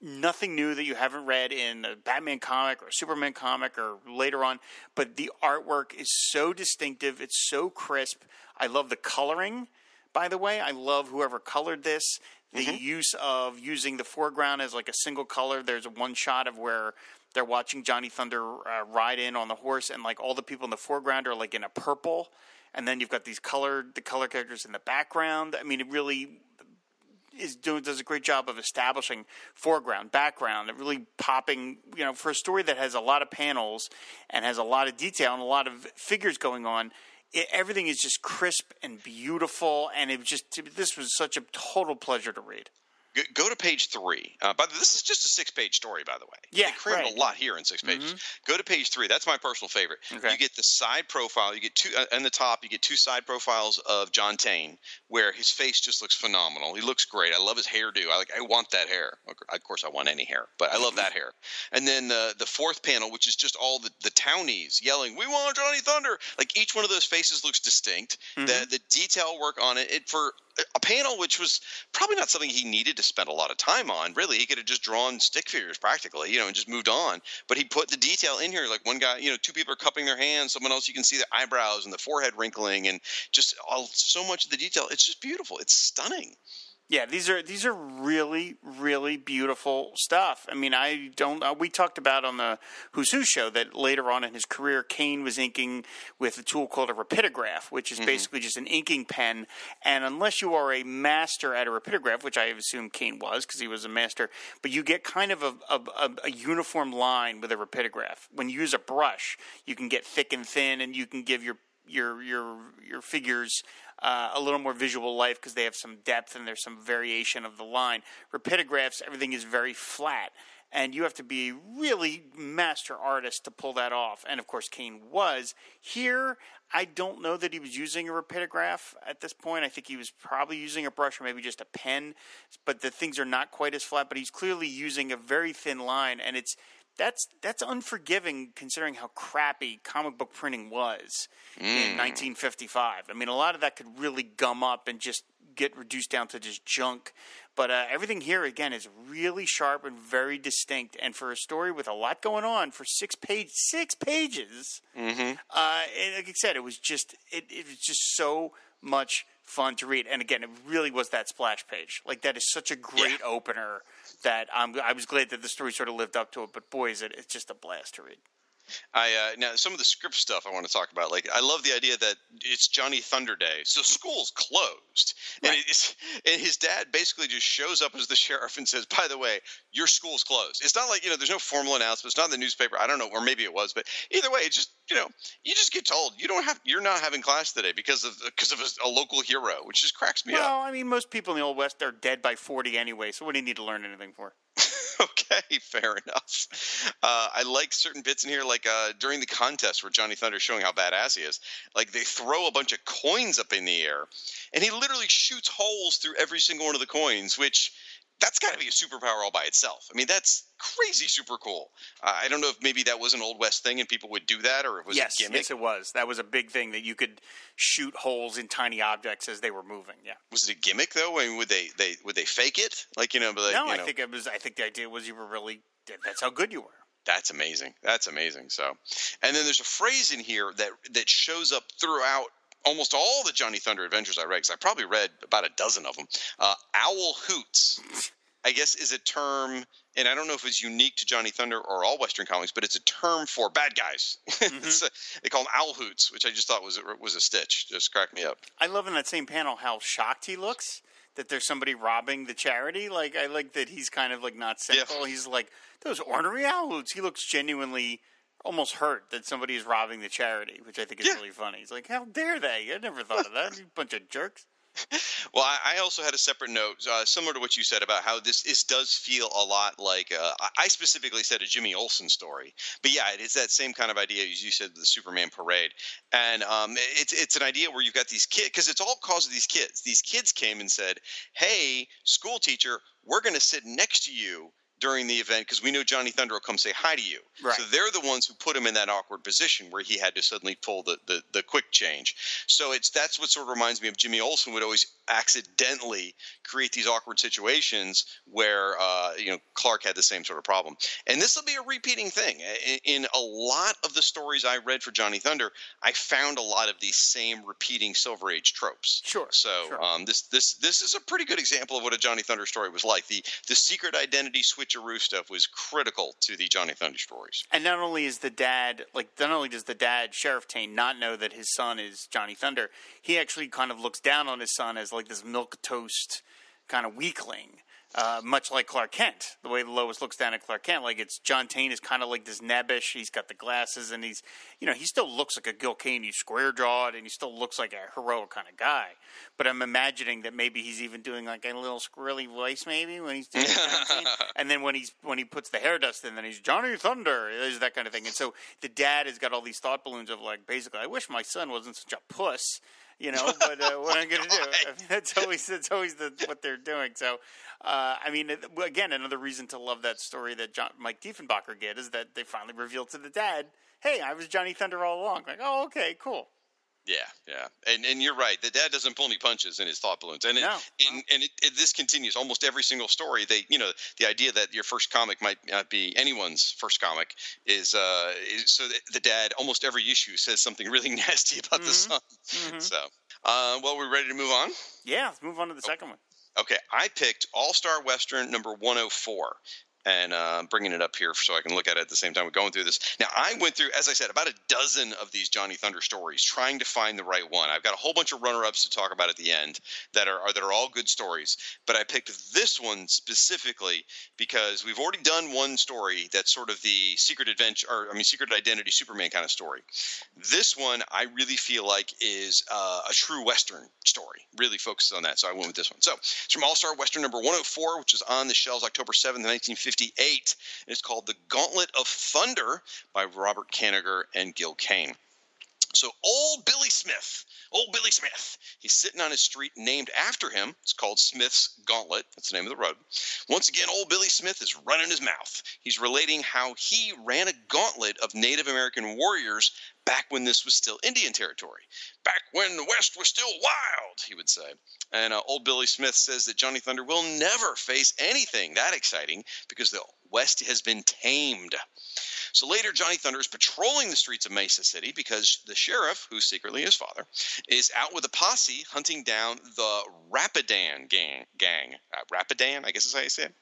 nothing new that you haven't read in a Batman comic or a Superman comic or later on, but the artwork is so distinctive. It's so crisp. I love the coloring. By the way, I love whoever colored this. The use of using the foreground as like a single color. There's a one shot of where they're watching Johnny Thunder uh, ride in on the horse, and like all the people in the foreground are like in a purple, and then you've got these colored the color characters in the background. I mean, it really is doing does a great job of establishing foreground, background, and really popping. You know, for a story that has a lot of panels and has a lot of detail and a lot of figures going on, it, everything is just crisp and beautiful. And it just this was such a total pleasure to read. Go- to page three. Uh, by the, this is just a six-page story, by the way. Yeah, they crammed right. Mm-hmm. a lot here in six pages. Go to page three. That's my personal favorite. Okay. You get the side profile. You get two uh, in the top. You get two side profiles of John Tane, where his face just looks phenomenal. He looks great. I love his hairdo. I like. I want that hair. Of course, I want any hair, but I love that hair. And then uh, the fourth panel, which is just all the, the townies yelling, "We want Johnny Thunder!" Like each one of those faces looks distinct. Mm-hmm. The the detail work on it, it for a panel which was probably not something he needed to spend a lot of time on. Really, he could have just drawn stick figures practically, you know, and just moved on. But he put the detail in here, like one guy, you know, two people are cupping their hands, someone else you can see the eyebrows and the forehead wrinkling, and just all so much of the detail. It's just beautiful. It's stunning. Yeah, these are these are really really beautiful stuff. I mean, I don't. Uh, we talked about on the Who's Who show that later on in his career, Kane was inking with a tool called a rapidograph, which is mm-hmm. basically just an inking pen. And unless you are a master at a rapidograph, which I assume Kane was because he was a master, but you get kind of a, a, a uniform line with a rapidograph. When you use a brush, you can get thick and thin, and you can give your your your your figures uh, a little more visual life because they have some depth and there's some variation of the line. Rapidographs, everything is very flat, and you have to be really master artist to pull that off. And of course, Kane was here. I don't know that he was using a rapidograph at this point. I think he was probably using a brush or maybe just a pen, but the things are not quite as flat. But he's clearly using a very thin line, and it's that's that's unforgiving considering how crappy comic book printing was mm. in 1955. I mean, a lot of that could really gum up and just get reduced down to just junk. But uh, everything here again is really sharp and very distinct. And for a story with a lot going on for six page six pages, mm-hmm. uh, like I said, it was just it, it was just so much fun to read. And again, it really was that splash page. Like that is such a great yeah. opener that I'm, I was glad that the story sort of lived up to it. But boy, is it it's just a blast to read. I uh, now some of the script stuff I want to talk about. Like I love the idea that it's Johnny Thunder Day, so school's closed, right. and, and his dad basically just shows up as the sheriff and says, "By the way, your school's closed." It's not like you know, there's no formal announcement. It's not in the newspaper. I don't know, or maybe it was, but either way, it's just you know, you just get told you don't have, you're not having class today because of because of a, a local hero, which just cracks me well, up. Well, I mean, most people in the old west are dead by forty anyway, so what do you need to learn anything for? Okay, fair enough. Uh, I like certain bits in here, like uh, during the contest where Johnny Thunder is showing how badass he is. Like they throw a bunch of coins up in the air, and he literally shoots holes through every single one of the coins, which that's got to be a superpower all by itself. I mean, that's crazy super cool. Uh, I don't know if maybe that was an old west thing and people would do that, or it was yes, a gimmick. Yes, it was. That was a big thing that you could shoot holes in tiny objects as they were moving. Yeah. Was it a gimmick though? I mean, would they they would they fake it? Like you know, but no, you know. I think it was. I think the idea was you were really. That's how good you were. That's amazing. That's amazing. So, and then there's a phrase in here that that shows up throughout almost all the Johnny Thunder adventures I read, because I probably read about a dozen of them. Uh, owl hoots. I guess is a term, and I don't know if it's unique to Johnny Thunder or all Western comics, but it's a term for bad guys. Mm-hmm. a, they call them owl hoots, which I just thought was was a stitch. Just cracked me up. I love in that same panel how shocked he looks that there's somebody robbing the charity. Like I like that he's kind of like not cynical. Yeah. He's like those ornery owl hoots. He looks genuinely almost hurt that somebody is robbing the charity, which I think is yeah. really funny. He's like, how dare they? I never thought of that. you bunch of jerks. well, I, also had a separate note, uh, similar to what you said about how this is does feel a lot like. Uh, I specifically said a Jimmy Olsen story, but yeah, it's that same kind of idea as you said, the Superman parade, and um, it's it's an idea where you've got these kids because it's all cause of these kids. These kids came and said, "Hey, school teacher, we're going to sit next to you." During the event because we know Johnny Thunder will come say hi to you. Right. So they're the ones who put him in that awkward position where he had to suddenly pull the, the, the quick change. So it's that's what sort of reminds me of Jimmy Olsen would always accidentally create these awkward situations where uh, you know Clark had the same sort of problem. And this will be a repeating thing in, in, a lot of the stories I read for Johnny Thunder. I found a lot of these same repeating Silver Age tropes. Sure. So sure. Um, this this this is a pretty good example of what a Johnny Thunder story was like. The the secret identity switcheroo stuff was critical to the Johnny Thunder stories. And not only is the dad like not only does the dad Sheriff Tane not know that his son is Johnny Thunder, he actually kind of looks down on his son as like this milk toast kind of weakling. Uh, much like Clark Kent, the way Lois looks down at Clark Kent, like it's John Tane is kind of like this nebbish. He's got the glasses, and he's, you know, he still looks like a Gil Kane. He's square jawed, and he still looks like a heroic kind of guy. But I'm imagining that maybe he's even doing like a little squirrely voice, maybe when he's doing and then when he's when he puts the hair dust in, then he's Johnny Thunder. There's that kind of thing. And so the dad has got all these thought balloons of like, basically, I wish my son wasn't such a puss you know. But uh, what I'm going to do? I mean, that's always that's always the, what they're doing. So, uh, I mean, again, another reason to love that story that John, Mike Tiefenbacher did is that they finally revealed to the dad, "Hey, I was Johnny Thunder all along." Like, oh, okay, cool. Yeah, yeah, and and you're right. The dad doesn't pull any punches in his thought balloons, and it, No. and, and it, it, this continues almost every single story. They, you know, the idea that your first comic might not be anyone's first comic is, uh, is so the dad almost every issue says something really nasty about the son. Mhm. So, uh, well, we're ready to move on. Yeah, let's move on to the second one. Okay, I picked All Star Western number 104. And uh, bringing it up here so I can look at it at the same time we're going through this. Now, I went through, as I said, about a dozen of these Johnny Thunder stories, trying to find the right one. I've got a whole bunch of runner-ups to talk about at the end that are, are that are all good stories. But I picked this one specifically because we've already done one story that's sort of the secret adventure, or I mean, secret identity Superman kind of story. This one I really feel like is uh, a true Western story. Really focuses on that, so I went with this one. So it's from All Star Western number 104, which is on the shelves October 7th, 1958. And it's called The Gauntlet of Thunder by Robert Kanigher and Gil Kane. So old Billy Smith, old Billy Smith, he's sitting on his street named after him. It's called Smith's Gauntlet. That's the name of the road. Once again, old Billy Smith is running his mouth. He's relating how he ran a gauntlet of Native American warriors back when this was still Indian territory. Back when the West was still wild, he would say. And uh, old Billy Smith says that Johnny Thunder will never face anything that exciting because the West has been tamed. So later, Johnny Thunder is patrolling the streets of Mesa City because the sheriff, who's secretly his father, is out with a posse hunting down the Rapidan gang. Gang, uh, Rapidan, I guess is how you say it.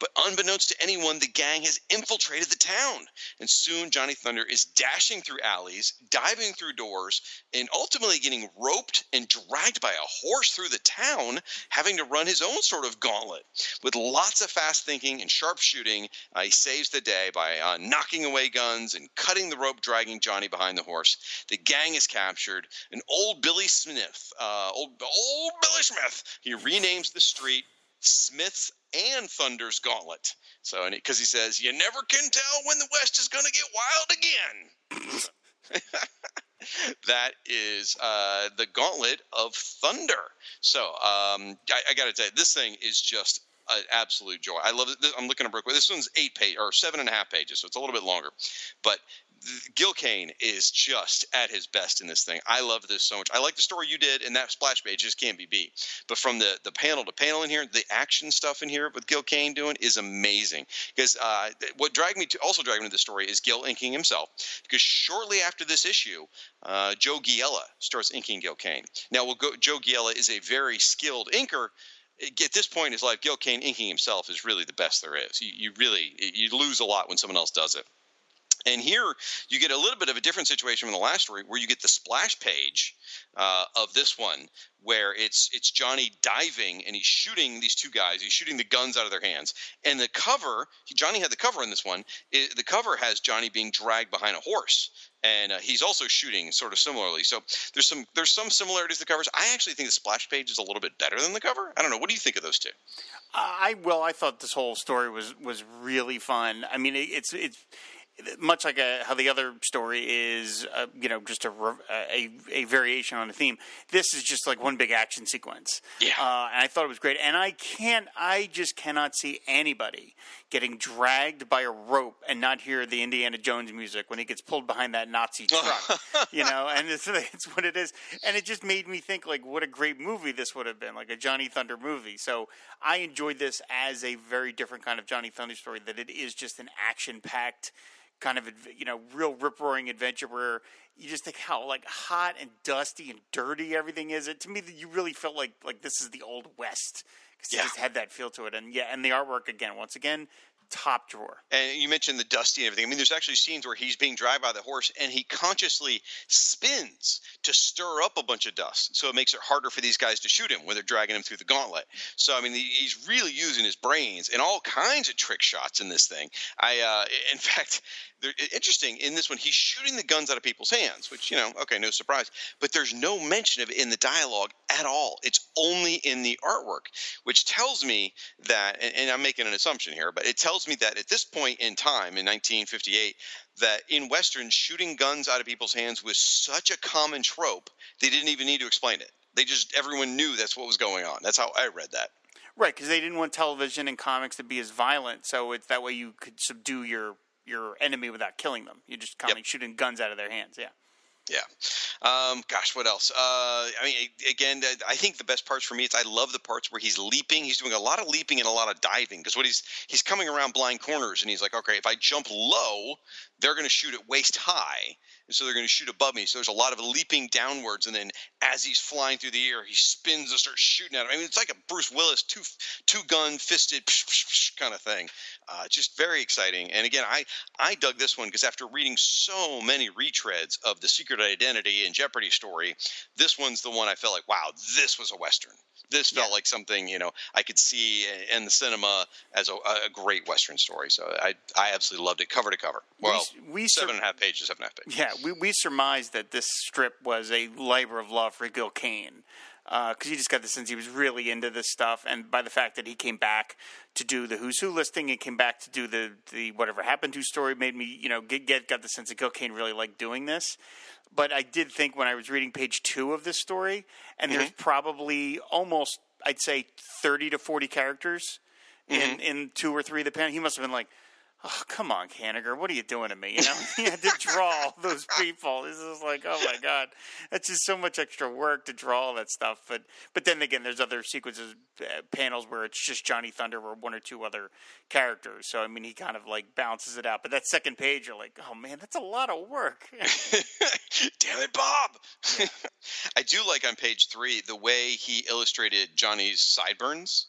But unbeknownst to anyone, the gang has infiltrated the town, and soon Johnny Thunder is dashing through alleys, diving through doors, and ultimately getting roped and dragged by a horse through the town, having to run his own sort of gauntlet. With lots of fast thinking and sharp shooting, uh, he saves the day by uh, knocking away guns and cutting the rope, dragging Johnny behind the horse. The gang is captured, and old Billy Smith, uh, old old Billy Smith, he renames the street Smith's and Thunder's Gauntlet. So, because he says, "You never can tell when the West is going to get wild again." that is uh, the Gauntlet of Thunder. So, um, I, I got to tell you, this thing is just an absolute joy. I love it. This- I'm looking at Brooke. This one's eight page or seven and a half pages, so it's a little bit longer. But Gil Kane is just at his best in this thing. I love this so much. I like the story you did, and that splash page just can't be beat. But from the, the panel to panel in here, the action stuff in here with Gil Kane doing is amazing. Because uh, what dragged me to also dragged me to the story is Gil inking himself. Because shortly after this issue, uh, Joe Giella starts inking Gil Kane. Now, we'll go, Joe Giella is a very skilled inker. At this point in his life, Gil Kane inking himself is really the best there is. You, you really you lose a lot when someone else does it. And here you get a little bit of a different situation from the last story, where you get the splash page uh, of this one, where it's it's Johnny diving and he's shooting these two guys. He's shooting the guns out of their hands, and the cover Johnny had the cover in this one. It, the cover has Johnny being dragged behind a horse, and uh, he's also shooting sort of similarly. So there's some there's some similarities to the covers. I actually think the splash page is a little bit better than the cover. I don't know. What do you think of those two? I well, I thought this whole story was was really fun. I mean, it, it's it's much like a, how the other story is, uh, you know, just a, a a variation on a theme. This is just like one big action sequence. Yeah. uh, and I thought it was great. And I can't, I just cannot see anybody getting dragged by a rope and not hear the Indiana Jones music when he gets pulled behind that Nazi truck. you know, and it's, it's what it is. And it just made me think like what a great movie this would have been, like a Johnny Thunder movie. So I enjoyed this as a very different kind of Johnny Thunder story. That it is just an action packed kind of you know real rip roaring adventure where you just think how like hot and dusty and dirty everything is. It to me that you really felt like like this is the old west because it Yeah. just had that feel to it. And yeah, and the artwork again, once again, top drawer. And you mentioned the dusty and everything. I mean, there's actually scenes where he's being dragged by the horse and he consciously spins to stir up a bunch of dust. So it makes it harder for these guys to shoot him when they're dragging him through the gauntlet. So, I mean, he's really using his brains and all kinds of trick shots in this thing. I, uh, in fact, they're interesting in this one, he's shooting the guns out of people's hands, which, you know, okay, no surprise. But there's no mention of it in the dialogue at all. It's only in the artwork, which tells me that, and, and I'm making an assumption here, but it tells me that at this point in time, in 1958, that in Western, shooting guns out of people's hands was such a common trope, they didn't even need to explain it. They just, everyone knew that's what was going on. That's how I read that. Right, because they didn't want television and comics to be as violent, so it's that way you could subdue your your enemy without killing them. You're just kind of Yep. shooting guns out of their hands. Yeah. Yeah. Um, gosh, what else? Uh, I mean, again, I think the best parts for me is I love the parts where he's leaping. He's doing a lot of leaping and a lot of diving because what he's he's coming around blind corners and he's like, okay, if I jump low, they're going to shoot at waist high, and so they're going to shoot above me. So there's a lot of leaping downwards, and then as he's flying through the air, he spins and starts shooting at him. I mean, it's like a Bruce Willis two two gun fisted kind of thing. Uh, just very exciting. And again, I I dug this one because after reading so many retreads of the Secret Identity and Jeopardy story, this one's the one I felt like, wow, this was a western. This felt yeah. like something you know I could see in the cinema as a, a, great western story. So I I absolutely loved it, cover to cover. Well, we, we seven sur- and a half pages, seven and a half pages. Yeah, we we surmised that this strip was a labor of love for Gil Kane because uh, you just got the sense he was really into this stuff, and by the fact that he came back to do the Who's Who listing and came back to do the the whatever happened to story made me you know get, get got the sense that Kane really liked doing this. But I did think when I was reading page two of this story, and mm-hmm. there's probably almost I'd say thirty to forty characters mm-hmm. in in two or three of the pen. He must have been like, oh, come on, Kanigher, what are you doing to me? You know, he had to draw all those people. This is like, oh my god, that's just so much extra work to draw all that stuff. But but then again, there's other sequences, uh, panels where it's just Johnny Thunder or one or two other characters. So I mean, he kind of like bounces it out. But that second page, you're like, oh man, that's a lot of work. Damn it, Bob! I do like on page three the way he illustrated Johnny's sideburns.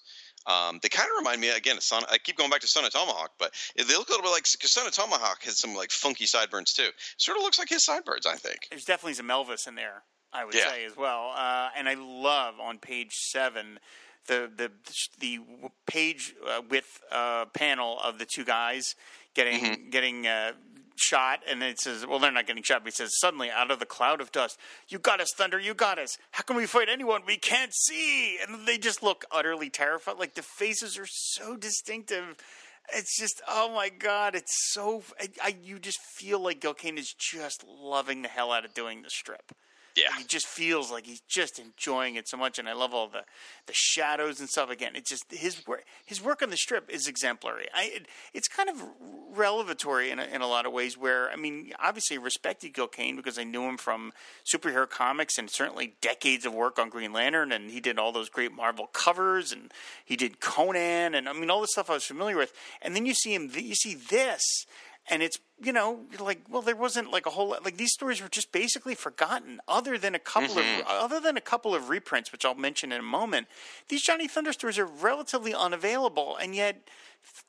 Um, they kind of remind me again of Son. I keep going back to Son of Tomahawk, but they look a little bit like because Son of Tomahawk has some like funky sideburns too. Sort of looks like his sideburns, I think. There's definitely some Elvis in there, I would yeah. say as well. Uh, and I love on page seven the the the page uh, width uh, panel of the two guys getting mm-hmm. getting uh, shot, and it says, well, they're not getting shot, but he says, suddenly out of the cloud of dust, you got us, Thunder, you got us. How can we fight anyone we can't see? And they just look utterly terrified. Like the faces are so distinctive. It's just, oh my God, it's so. I, I you just feel like Gil Kane is just loving the hell out of doing the strip. Yeah, he just feels like he's just enjoying it so much, and I love all the the shadows and stuff. Again, it's just his work. His work on the strip is exemplary. I, it, it's kind of revelatory in a, in a lot of ways. Where I mean, obviously, I respected Gil Kane because I knew him from superhero comics and certainly decades of work on Green Lantern, and he did all those great Marvel covers, and he did Conan, and I mean all the stuff I was familiar with. And then you see him, you see this, and it's you know like well there wasn't like a whole lot like these stories were just basically forgotten other than a couple mm-hmm. of other than a couple of reprints which I'll mention in a moment. These Johnny Thunder stories are relatively unavailable and yet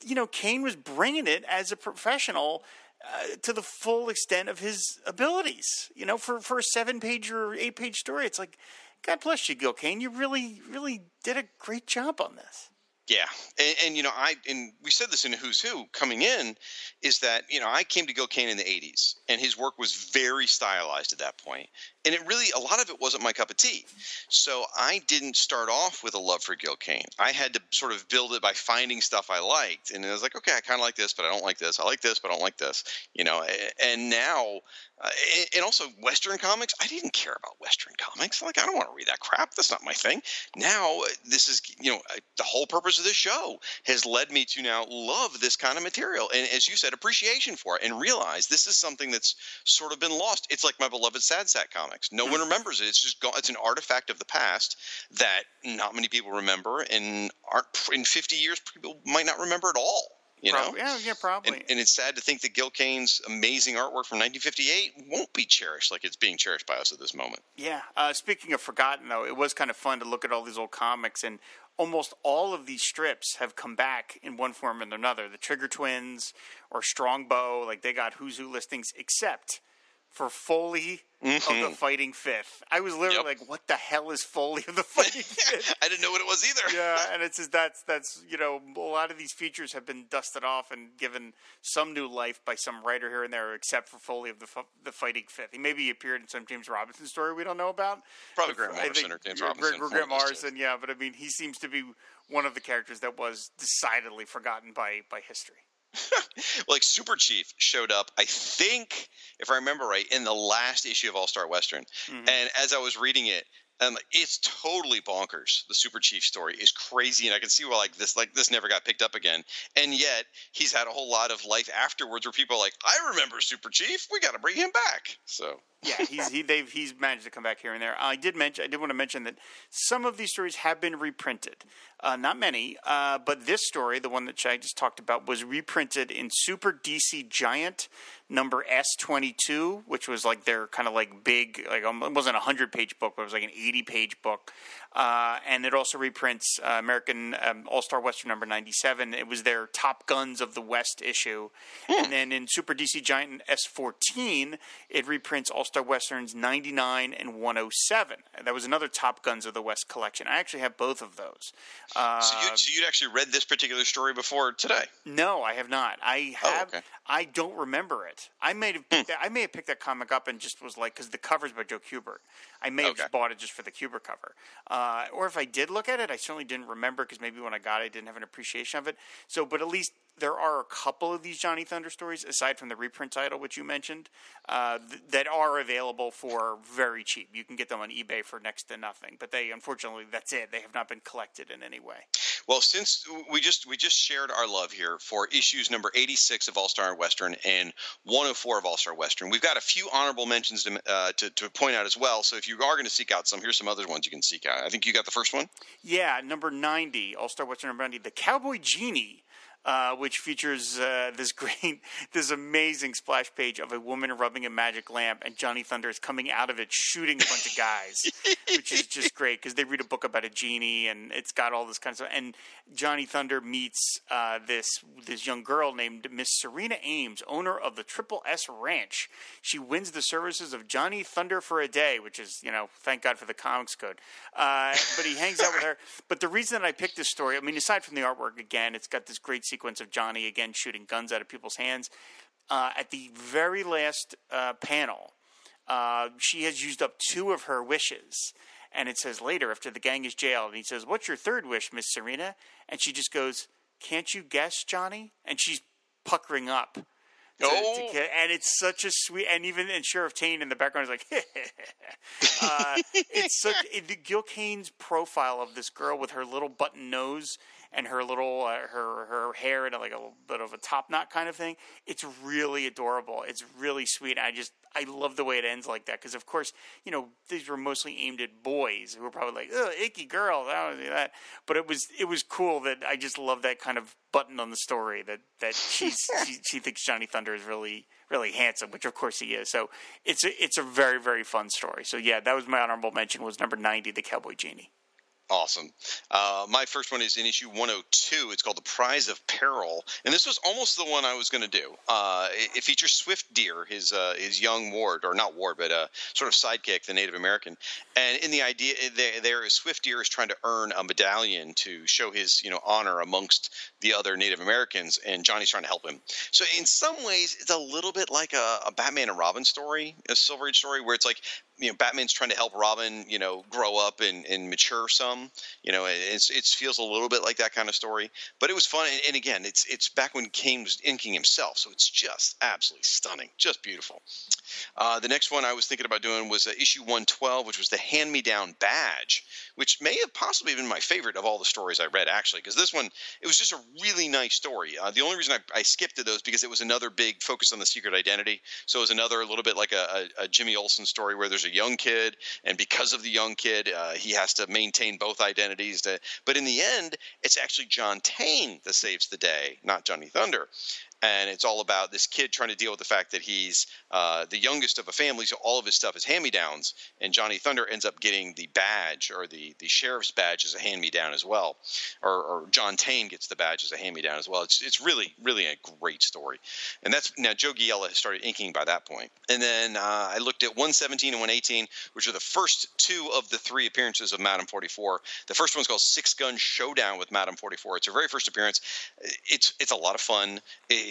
you know Kane was bringing it as a professional uh, to the full extent of his abilities you know for for a 7 page or 8 page story. It's like god bless you Gil Kane. You really really did a great job on this yeah, and, and, you know, I and we said this in Who's Who coming in, is that you know I came to Gil Kane in the '80s, and his work was very stylized at that point, and it really a lot of it wasn't my cup of tea. So I didn't start off with a love for Gil Kane. I had to sort of build it by finding stuff I liked, and I was like, okay, I kind of like this, but I don't like this. I like this, but I don't like this. You know, and now uh, and also Western comics. I didn't care about Western comics. Like I don't want to read that crap. That's not my thing. Now uh, this is you know the whole purpose of this show has led me to now love this kind of material and as you said appreciation for it and realize this is something that's sort of been lost. It's like my beloved Sad Sack comics. No one mm-hmm. remembers it. It's just gone. It's an artifact of the past that not many people remember and aren't in 50 years people might not remember at all. You probably, know? Yeah, yeah, probably. And, and, it's sad to think that Gil Kane's amazing artwork from 1958 won't be cherished like it's being cherished by us at this moment. Yeah. Uh, speaking of forgotten, though, it was kind of fun to look at all these old comics, and almost all of these strips have come back in one form or another. The Trigger Twins or Strongbow, like they got Who's Who listings, except for Foley mm-hmm. of the mm-hmm. Fighting Fifth. I was literally yep. like, "What the hell is Foley of the Fighting Fifth?" I didn't know what it was either. yeah, and it's just that's that's you know a lot of these features have been dusted off and given some new life by some writer here and there, except for Foley of the the Fighting Fifth. He maybe appeared in some James Robinson story we don't know about. Probably Grant Morrison or James Robinson. Grant, Grant Morrison, yeah, but I mean, he seems to be one of the characters that was decidedly forgotten by by history. like Super Chief showed up, I think, if I remember right, in the last issue of All Star Western. Mm-hmm. And as I was reading it, um, it's totally bonkers. The Super Chief story is crazy, and I can see why like this like this never got picked up again. And yet he's had a whole lot of life afterwards where people are like, "I remember Super Chief. We got to bring him back." So yeah, he's he, they've he's managed to come back here and there. I did mention I did want to mention that some of these stories have been reprinted, uh, not many, uh, but this story, the one that Shag just talked about, was reprinted in Super DC Giant number S twenty two, which was like their kind of like big like um, it wasn't a hundred page book, but it was like an eighty page book, uh, and it also reprints uh, American um, All Star Western number ninety seven. It was their Top Guns of the West issue, and then in Super DC Giant S fourteen, it reprints All Star Westerns ninety nine and one hundred seven. That was another Top Guns of the West collection. I actually have both of those. Uh, So, you, so you'd actually read this particular story before today? no, I have not. I Oh, have. okay. I don't remember it. I may have. Picked that, I may have picked that comic up and just was like, because the cover's by Joe Kubert. I may have Okay. just bought it just for the Kubert cover. Uh, or if I did look at it, I certainly didn't remember because maybe when I got it, I didn't have an appreciation of it. So, but at least there are a couple of these Johnny Thunder stories, aside from the reprint title, which you mentioned, uh, th- that are available for very cheap. You can get them on eBay for next to nothing. But they, unfortunately, that's it. They have not been collected in any way. Well, since we just we just shared our love here for issues number 86 of All Star Western and 104 of All Star Western, we've got a few honorable mentions to, uh, to to point out as well. So if you are going to seek out some, here's some other ones you can seek out. I think you got the first one. Yeah, number 90, All Star Western number 90, The Cowboy Genie. Uh, which features uh, this great, this amazing splash page of a woman rubbing a magic lamp, and Johnny Thunder is coming out of it shooting a bunch of guys, which is just great because they read a book about a genie, and it's got all this kind of stuff. And Johnny Thunder meets uh, this this young girl named Miss Serena Ames, owner of the Triple S Ranch. She wins the services of Johnny Thunder for a day, which is you know, thank God for the comics code. Uh, but he hangs out with her. But the reason that I picked this story, I mean, aside from the artwork, again, it's got this great sequence of Johnny again shooting guns out of people's hands. Uh, at the very last uh, panel, uh, she has used up two of her wishes. And it says later, after the gang is jailed, and he says, What's your third wish, Miss Serena? And she just goes, Can't you guess, Johnny? And she's puckering up. to- Oh. to and it's such a sweet, and even and Sheriff Tane in the background is like, uh, it's such it, Gil Kane's profile of this girl with her little button nose and her little uh, her her hair in like a little bit of a top knot kind of thing. It's really adorable. It's really sweet. I just I love the way it ends like that because of course you know these were mostly aimed at boys who were probably like oh icky girl that was that, but it was it was cool that I just love that kind of button on the story that that she's she, she thinks Johnny Thunder is really really handsome, which of course he is. So it's a, it's a very very fun story. So yeah, that was my honorable mention was number ninety, the Cowboy Genie. Awesome. Uh, my first one is in issue 102. It's called The Prize of Peril, and this was almost the one I was going to do. Uh, it, it features Swift Deer, his uh, his young ward, or not ward, but uh, sort of sidekick, the Native American. And in the idea, there, there is Swift Deer is trying to earn a medallion to show his you know honor amongst the other Native Americans, and Johnny's trying to help him. So in some ways, it's a little bit like a, a Batman and Robin story, a Silver Age story, where it's like you know Batman's trying to help Robin, you know, grow up and, and mature some. You know, it's it feels a little bit like that kind of story, but it was fun. And, and again, it's it's back when Kane was inking himself, so it's just absolutely stunning, just beautiful. Uh, the next one I was thinking about doing was uh, issue 112, which was the Hand Me Down Badge, which may have possibly been my favorite of all the stories I read, actually, because this one, it was just a really nice story. Uh, the only reason I, I skipped those because it was another big focus on the secret identity. So it was another a little bit like a, a, a Jimmy Olsen story where there's a young kid, and because of the young kid, uh, he has to maintain both identities. To, but in the end, it's actually John Tane that saves the day, not Johnny Thunder and it's all about this kid trying to deal with the fact that he's uh, the youngest of a family, so all of his stuff is hand-me-downs. And Johnny Thunder ends up getting the badge or the the sheriff's badge as a hand-me-down as well, or, or John Tane gets the badge as a hand-me-down as well. It's it's really really a great story, and that's now Joe Giella has started inking by that point. And then uh, I looked at 117 and 118, which are the first two of the three appearances of Madam 44. The first one's called Six Gun Showdown with Madam 44. It's her very first appearance. It's it's a lot of fun.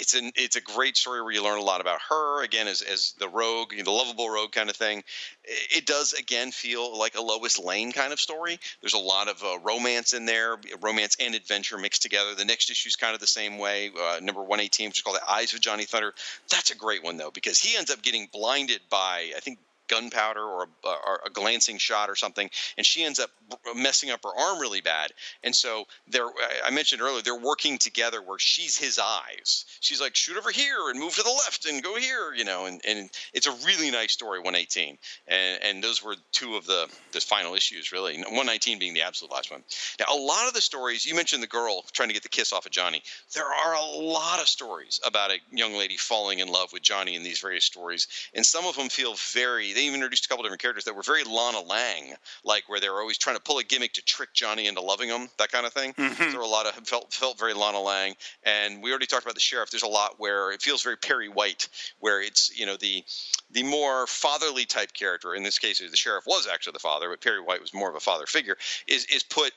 It's an it's a great story where you learn a lot about her again as as the rogue, the lovable rogue kind of thing. It does again feel like a Lois Lane kind of story. There's a lot of uh, romance in there, romance and adventure mixed together. The next issue is kind of the same way. Uh, number 118, which is called The Eyes of Johnny Thunder. That's a great one though because he ends up getting blinded by I think gunpowder or a, uh, or a glancing shot or something, and she ends up messing up her arm really bad. And so they're I mentioned earlier they're working together where she's his eyes. She's like shoot over here and move to the left and go here, you know. And, and it's a really nice story, 118. And and those were two of the the final issues really. 119 being the absolute last one. Now a lot of the stories you mentioned the girl trying to get the kiss off of Johnny. There are a lot of stories about a young lady falling in love with Johnny in these various stories, and some of them feel very. They even introduced a couple different characters that were very Lana Lang, like where they were always trying to pull a gimmick to trick Johnny into loving them, that kind of thing. Mm-hmm. There were a lot of felt felt very Lana Lang, and we already talked about the sheriff. There's a lot where it feels very Perry White, where it's you know the the more fatherly type character. In this case, the sheriff was actually the father, but Perry White was more of a father figure. Is is put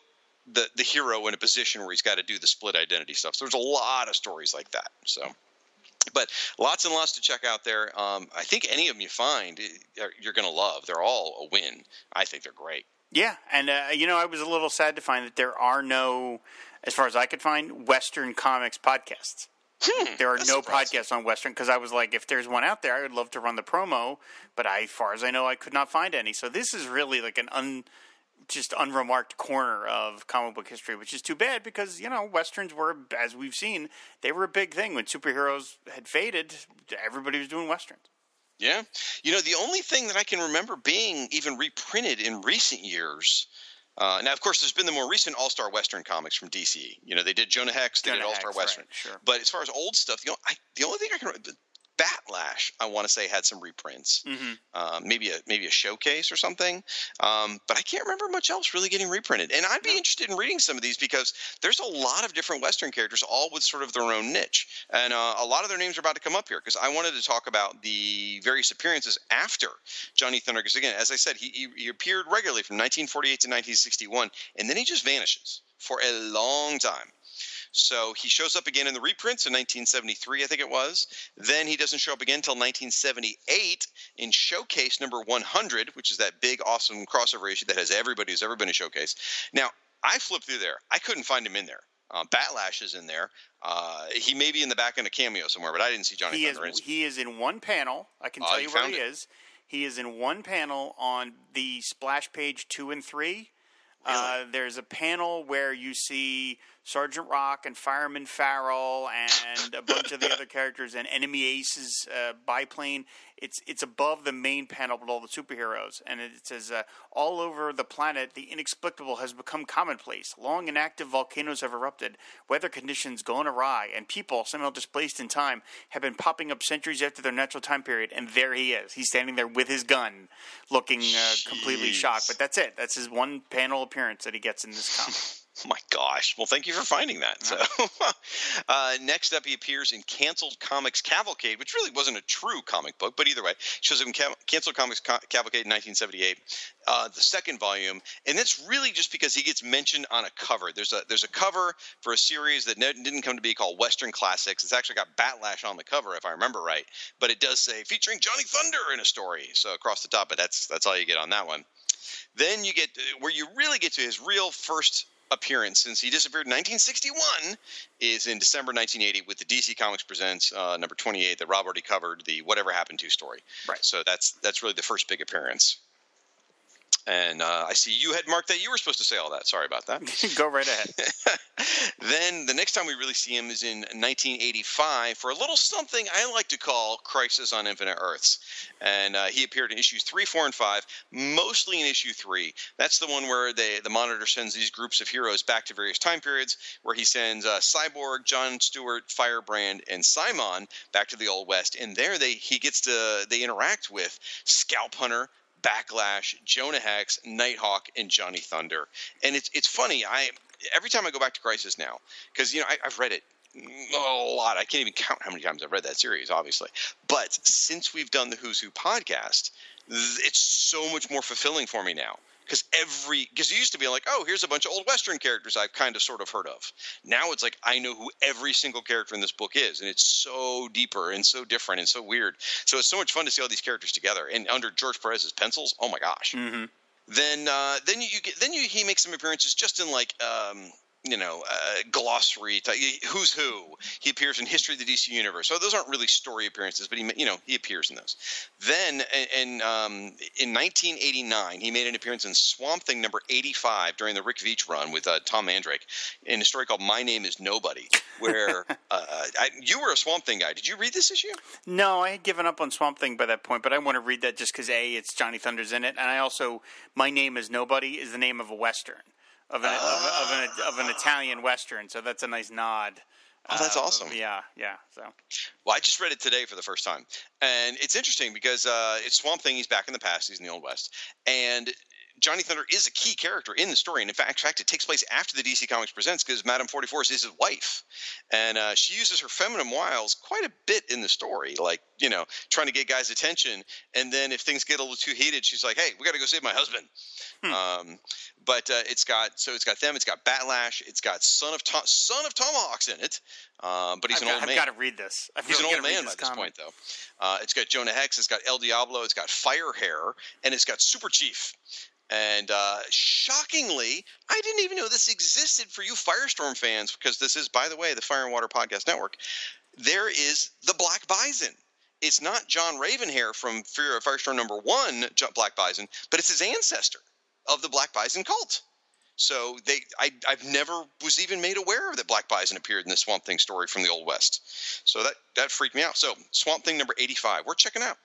the the hero in a position where he's got to do the split identity stuff. So there's a lot of stories like that. So. But lots and lots to check out there. Um, I think any of them you find eh, you're going to love. They're all a win. I think they're great. Yeah, and uh, you know, I was a little sad to find that there are no, as far as I could find, Western comics podcasts. Hmm, there are no surprising. podcasts on Western because I was like, if there's one out there, I would love to run the promo, but I, as far as I know, I could not find any. So this is really like an un, just unremarked corner of comic book history, which is too bad because you know westerns were, as we've seen, they were a big thing when superheroes had faded. Everybody was doing westerns. Yeah. You know, the only thing that I can remember being even reprinted in recent years. Uh, now, of course, there's been the more recent All Star Western comics from DC. You know, they did Jonah Hex, they Jonah did All Star Western. right, sure. But as far as old stuff, you know, I, the only thing I can remember, Batlash, I want to say had some reprints, Mm-hmm. um, maybe a maybe a showcase or something. Um, but I can't remember much else really getting reprinted. And I'd be interested in reading some of these because there's a lot of different Western characters, all with sort of their own niche, and uh, a lot of their names are about to come up here because I wanted to talk about the various appearances after Johnny Thunder. Because again, as I said, he, he, he appeared regularly from 1948 to 1961, and then he just vanishes for a long time. So he shows up again in the reprints in 1973, I think it was. Then he doesn't show up again until 1978 in Showcase number 100, which is that big, awesome crossover issue that has everybody who's ever been in Showcase. Now, I flipped through there. I couldn't find him in there. Uh, Batlash is in there. Uh, he may be in the back end a cameo somewhere, but I didn't see Johnny he is Thunder. in he is in one panel. I can Oh, tell you you where he it? is. He is in one panel on the splash page two and three. Uh, there's a panel where you see Sergeant Rock and Fireman Farrell and a bunch of the other characters and Enemy Ace's uh, biplane. It's it's above the main panel with all the superheroes, and it says uh, all over the planet the inexplicable has become commonplace. Long inactive volcanoes have erupted, weather conditions gone awry, and people somehow displaced in time have been popping up centuries after their natural time period. And there he is. He's standing there with his gun, looking uh, completely shocked. But that's it. That's his one panel appearance that he gets in this comic. Oh my gosh. Well, thank you for finding that. So, uh, next up, he appears in Canceled Comics Cavalcade, which really wasn't a true comic book, but either way, shows up in Ca- Canceled Comics Ca- Cavalcade in 1978, uh, the second volume, and that's really just because he gets mentioned on a cover. There's a there's a cover for a series that ne- didn't come to be called Western Classics. It's actually got Batlash on the cover, if I remember right, but it does say featuring Johnny Thunder in a story, so across the top. But that's that's all you get on that one. Then you get where you really get to his real first appearance since he disappeared in 1961 is in December 1980 with the DC Comics Presents uh, number 28 that Rob already covered the Whatever Happened to story. Right. So that's that's really the first big appearance. And uh, I see you had marked that you were supposed to say all that. Sorry about that. Go right ahead. then the next time we really see him is in 1985 for a little something I like to call Crisis on Infinite Earths. And uh, he appeared in issues three, four, and five, mostly in issue three. That's the one where they, the Monitor sends these groups of heroes back to various time periods, where he sends uh, Cyborg, John Stewart, Firebrand, and Simon back to the Old West. And there they he gets to they interact with Scalp Hunter. Batlash, Jonah Hex, Nighthawk, and Johnny Thunder, and it's it's funny. I every time I go back to Crisis now, because you know I, I've read it a lot. I can't even count how many times I've read that series, obviously. But since we've done the Who's Who podcast, it's so much more fulfilling for me now. Because every, because it used to be like, oh, here's a bunch of old Western characters I've kind of sort of heard of. Now it's like I know who every single character in this book is, and it's so deeper and so different and so weird. So it's so much fun to see all these characters together. And under George Perez's pencils, oh my gosh. hmm Then, uh, then you, you get, then you, he makes some appearances just in like um, you know, uh, glossary, type, who's who. He appears in History of the DC Universe. So those aren't really story appearances, but he, you know, he appears in those. Then, in um, in 1989, he made an appearance in Swamp Thing number 85 during the Rick Veitch run with uh, Tom Mandrake in a story called My Name Is Nobody, where uh, I, you were a Swamp Thing guy. Did you read this issue? No, I had given up on Swamp Thing by that point, but I want to read that just because a it's Johnny Thunders in it, and I also My Name Is Nobody is the name of a western of an, of, of, an of an Italian western. So that's a nice nod. Oh, that's uh, awesome. Yeah, yeah. So Well, I just read it today for the first time, and it's interesting because uh, it's Swamp Thing. He's back in the past. He's in the Old West, and Johnny Thunder is a key character in the story. And in fact, in fact, it takes place after the DC Comics presents because Madame Forty Four is his wife, and uh, she uses her feminine wiles quite a bit in the story, like you know, trying to get guys' attention. And then if things get a little too heated, she's like, "Hey, we got to go save my husband." Um, but uh, it's got so it's got them. It's got Batlash. It's got Son of Tom, Son of Tomahawks in it. Um, but he's I've, an got, old man. I've got to read this. I've He's really an old man by this point, though. Uh, it's got Jonah Hex, it's got El Diablo, it's got Fire Hair, and it's got Super Chief. And uh, shockingly, I didn't even know this existed for you Firestorm fans, because this is, by the way, the Fire and Water Podcast Network. There is the Black Bison. It's not John Ravenhair from Fear Firestorm number one, Black Bison, but it's his ancestor of the Black Bison cult. So they, I, I've never was even made aware of that Black Bison appeared in the Swamp Thing story from the Old West. So that that freaked me out. So Swamp Thing number eighty-five, we're checking out.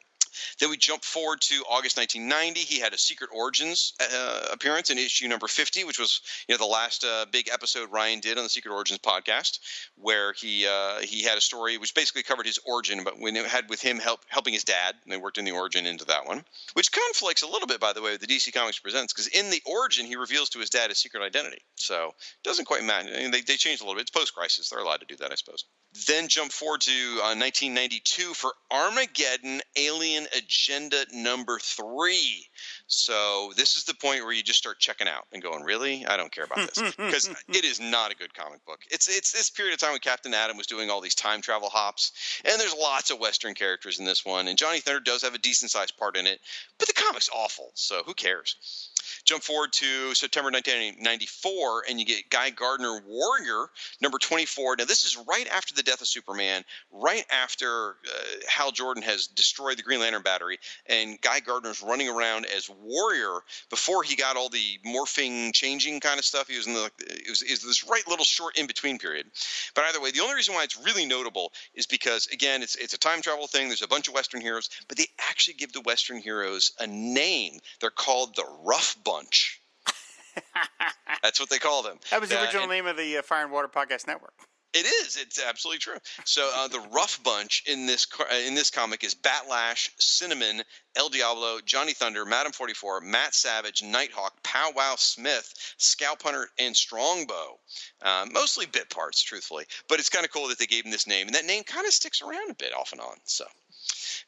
Then we jump forward to August 1990. He had a Secret Origins uh, appearance in issue number 50, which was you know the last uh, big episode Ryan did on the Secret Origins podcast, where he uh, he had a story which basically covered his origin, but when it had with him help helping his dad, and they worked in the origin into that one, which conflicts a little bit, by the way, with the DC Comics presents, because in the origin he reveals to his dad his secret identity, so it doesn't quite match. I mean, they they changed a little bit. It's post crisis; they're allowed to do that, I suppose. Then jump forward to uh, 1992 for Armageddon Alien Agenda number three. So this is the point where you just start checking out and going, "Really? I don't care about this," because it is not a good comic book. It's it's this period of time when Captain Atom was doing all these time travel hops, and there's lots of Western characters in this one, and Johnny Thunder does have a decent sized part in it, but the comic's awful. So who cares? Jump forward to September 1994, and you get Guy Gardner Warrior number 24. Now, this is right after the death of Superman, right after uh, Hal Jordan has destroyed the Green Lantern battery, and Guy Gardner's running around as Warrior before he got all the morphing, changing kind of stuff. He was in the it was, it was this right little short in between period. But either way, the only reason why it's really notable is because again, it's it's a time travel thing. There's a bunch of Western heroes, but they actually give the Western heroes a name. They're called the Rough Bunch. That's what they call them. That was the Uh, original and- name of the uh, Fire and Water Podcast Network. It is. It's absolutely true. So uh, the rough bunch in this uh, in this comic is Batlash, Cinnamon, El Diablo, Johnny Thunder, Madam Forty Four, Matt Savage, Nighthawk, Pow Wow Smith, Scalp Hunter, and Strongbow. Uh, mostly bit parts, truthfully, but it's kind of cool that they gave him this name, and that name kind of sticks around a bit off and on. So.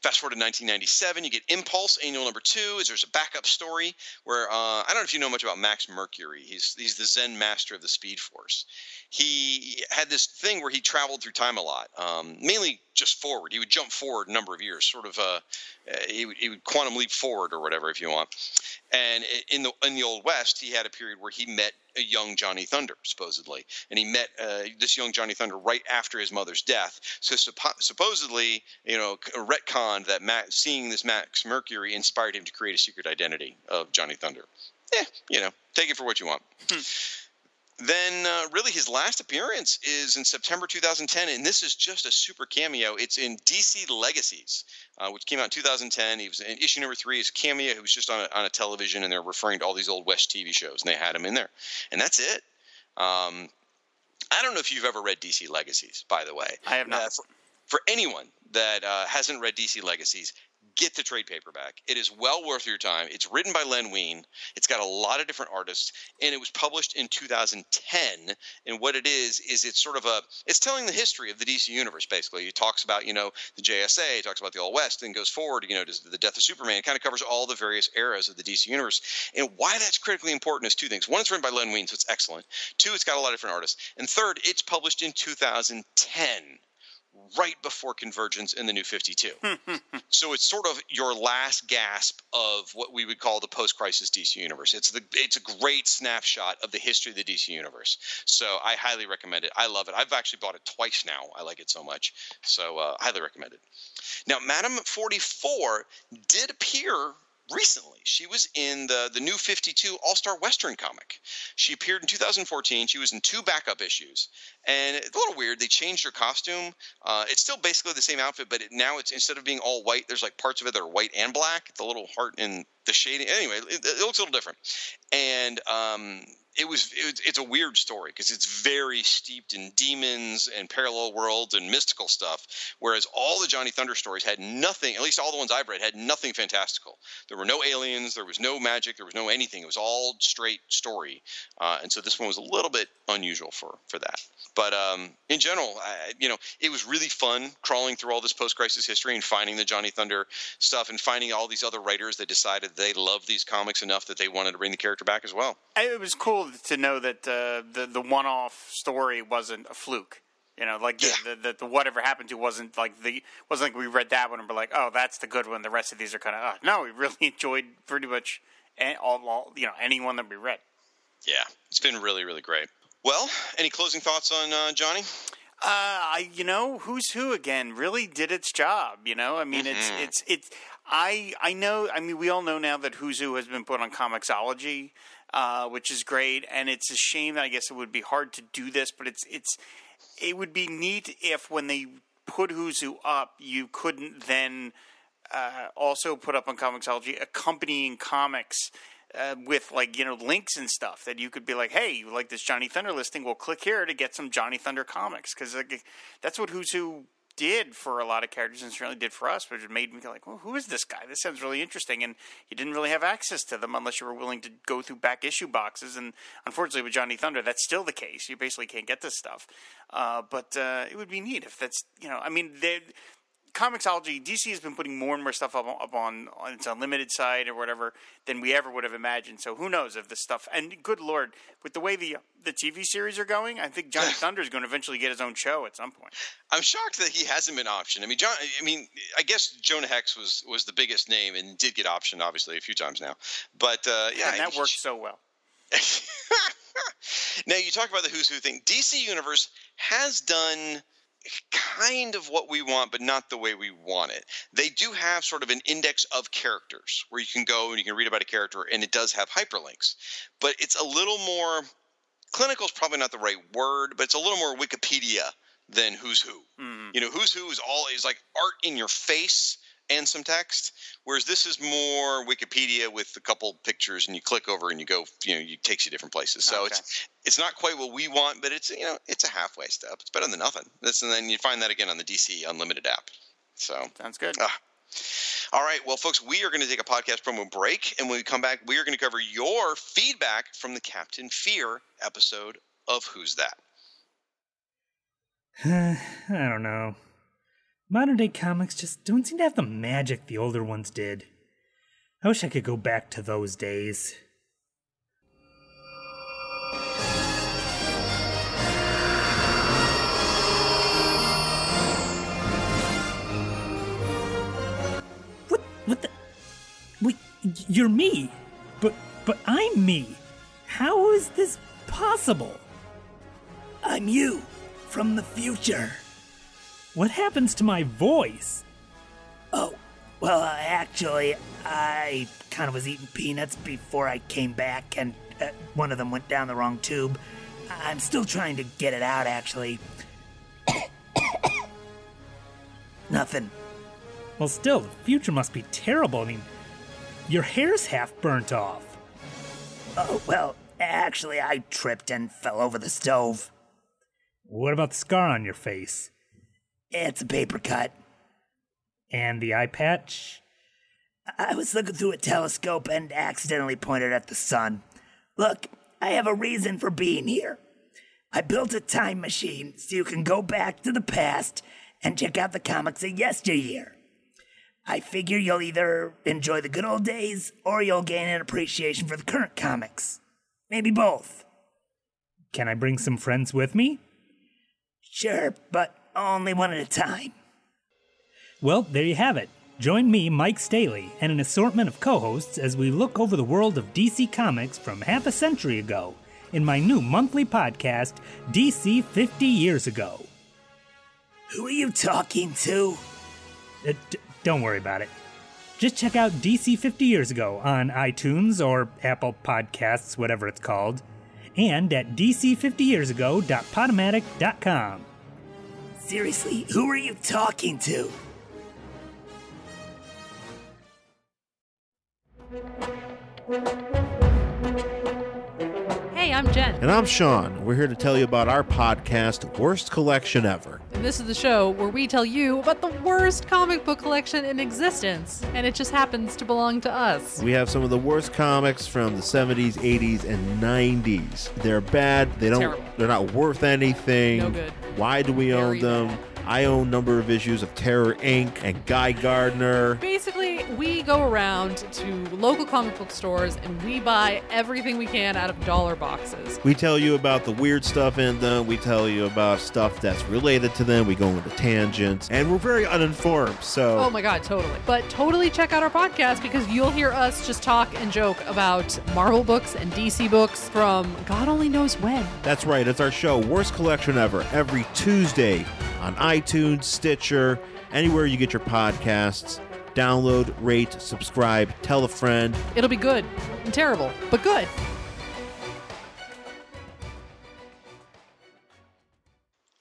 Fast forward to 1997, you get Impulse Annual Number Two. Is there's a backup story where uh, I don't know if you know much about Max Mercury. He's he's the Zen master of the Speed Force. He had this thing where he traveled through time a lot, um, mainly just forward. He would jump forward a number of years, sort of. Uh, he, would, he would quantum leap forward or whatever, if you want. And in the in the old west, he had a period where he met a young Johnny Thunder, supposedly, and he met uh, this young Johnny Thunder right after his mother's death. So suppo- supposedly, you know, retconned that Max, seeing this Max Mercury inspired him to create a secret identity of Johnny Thunder. Eh, you know, take it for what you want. Then, uh, really, his last appearance is in September 2010, and this is just a super cameo. It's in DC Legacies, uh, which came out in 2010. He was in issue number three. Is cameo. He was just on a, on a television, and they're referring to all these old West TV shows, and they had him in there, and that's it. Um, I don't know if you've ever read DC Legacies, by the way. I have not. Uh, for, for anyone that uh, hasn't read DC Legacies, get the trade paperback. It is well worth your time. It's written by Len Wein. It's got a lot of different artists, and it was published in 2010. And what it is is it's sort of a it's telling the history of the DC universe. Basically, it talks about you know the JSA, it talks about the Old West, and goes forward. You know, to the death of Superman. It kind of covers all the various eras of the DC universe. And why that's critically important is two things. One, it's written by Len Wein, so it's excellent. Two, it's got a lot of different artists. And third, it's published in 2010 right before Convergence in the New 52. so it's sort of your last gasp of what we would call the post-crisis DC universe. It's the it's a great snapshot of the history of the DC universe. So I highly recommend it. I love it. I've actually bought it twice now. I like it so much. So uh, highly recommend it. Now, Madam 44 did appear recently. She was in the the new 52 All Star Western comic. She appeared in 2014. She was in two backup issues, and it's a little weird. They changed her costume. Uh, it's still basically the same outfit, but it, now it's instead of being all white, there's like parts of it that are white and black. The little heart and the shading. Anyway, it, it looks a little different, and um, it was it, it's a weird story because it's very steeped in demons and parallel worlds and mystical stuff whereas all the johnny thunder stories had nothing at least all the ones i've read had nothing fantastical. There were no aliens there was no magic there was no anything. It was all straight story uh, and so this one was a little bit unusual for for that. But um, in general I, you know it was really fun crawling through all this post-crisis history and finding the johnny thunder stuff and finding all these other writers that decided they loved these comics enough that they wanted to bring the character back as well. It was cool to know that uh, the the one off story wasn't a fluke. You know, like the, Yeah. the, the, the whatever happened to wasn't like the wasn't like we read that one and we're like, oh, that's the good one. The rest of these are kind of uh, no. We really enjoyed pretty much all, all you know anyone that we read. Yeah, it's been really, really great. Well, any closing thoughts on uh, Johnny? Uh, I, you know, who's who again really did its job. You know, I mean, it's it's it's. I I know. I mean, we all know now that Who's Who has been put on Comixology, uh, which is great, and it's a shame that I guess it would be hard to do this, but it's it's it would be neat if when they put Who's Who up, you couldn't then uh, also put up on Comixology accompanying comics uh, with like you know links and stuff that you could be like, hey, you like this Johnny Thunder listing? Well, click here to get some Johnny Thunder comics because like, that's what Who's Who did for a lot of characters and certainly did for us, which it made me go like, well, who is this guy? This sounds really interesting, and you didn't really have access to them unless you were willing to go through back issue boxes. And unfortunately, with Johnny Thunder, that's still the case. You basically can't get this stuff. Uh, but uh, it would be neat if that's you know, I mean, they Comixology, DC has been putting more and more stuff up, up on, on its unlimited side or whatever than we ever would have imagined. So who knows if this stuff? And good lord, with the way the the TV series are going, I think Johnny Thunder is going to eventually get his own show at some point. I'm shocked that he hasn't been optioned. I mean, John. I mean, I guess Jonah Hex was was the biggest name and did get optioned, obviously, a few times now. But uh, yeah, and that he- worked so well. now you talk about the Who's Who thing. DC Universe has done kind of what we want, but not the way we want it. They do have sort of an index of characters where you can go and you can read about a character, and it does have hyperlinks, but it's a little more clinical is probably not the right word, but it's a little more Wikipedia than Who's Who. Mm-hmm. You know, Who's Who is all is like art in your face and some text, whereas this is more Wikipedia with a couple pictures, and you click over and you go, you know, it takes you different places. So Okay. it's it's not quite what we want, but it's you know it's a halfway step. It's better than nothing. This and then you find that again on the DC Unlimited app. So Sounds good. Ah. all right, well, folks, we are going to take a podcast promo break, and when we come back, we are going to cover your feedback from the Captain Fear episode of Who's That. I don't know. Modern day comics just don't seem to have the magic the older ones did. I wish I could go back to those days. What? What the? Wait, you're me, but but I'm me. How is this possible? I'm you from the future. What happens to my voice? Oh, well, uh, actually, I kind of was eating peanuts before I came back, and uh, one of them went down the wrong tube. I'm still trying to get it out, actually. Nothing. Well, still, the future must be terrible. I mean, your hair's half burnt off. Oh, well, actually, I tripped and fell over the stove. What about the scar on your face? It's a paper cut. And the eye patch? I was looking through a telescope and accidentally pointed at the sun. Look, I have a reason for being here. I built a time machine so you can go back to the past and check out the comics of yesteryear. I figure you'll either enjoy the good old days or you'll gain an appreciation for the current comics. Maybe both. Can I bring some friends with me? Sure, but only one at a time. Well, there you have it. Join me, Mike Staley, and an assortment of co hosts as we look over the world of DC Comics from half a century ago in my new monthly podcast, DC 50 Years Ago. Who are you talking to? Uh, d- don't worry about it. Just check out DC 50 Years Ago on iTunes or Apple Podcasts, whatever it's called, and at dc50yearsago.podomatic.com. Seriously, who are you talking to? Hey, I'm Jen. And I'm Sean. We're here to tell you about our podcast, Worst Collection Ever. And this is the show where we tell you about the worst comic book collection in existence. And it just happens to belong to us. We have some of the worst comics from the 70s, 80s, and 90s. They're bad. They don't Terrible. they're not worth anything. No good. Why do we own them? bad. I own a number of issues of Terror Inc. and Guy Gardner. Basically, we go around to local comic book stores and we buy everything we can out of dollar boxes. We tell you about the weird stuff in them. We tell you about stuff that's related to them. We go into tangents, and we're very uninformed. So Oh my god, totally. But totally check out our podcast because you'll hear us just talk and joke about Marvel books and DC books from God only knows when. That's right. It's our show, Worst Collection Ever, every Tuesday on iTunes, Stitcher, anywhere you get your podcasts. Download, rate, subscribe, tell a friend. It'll be good and terrible, but good.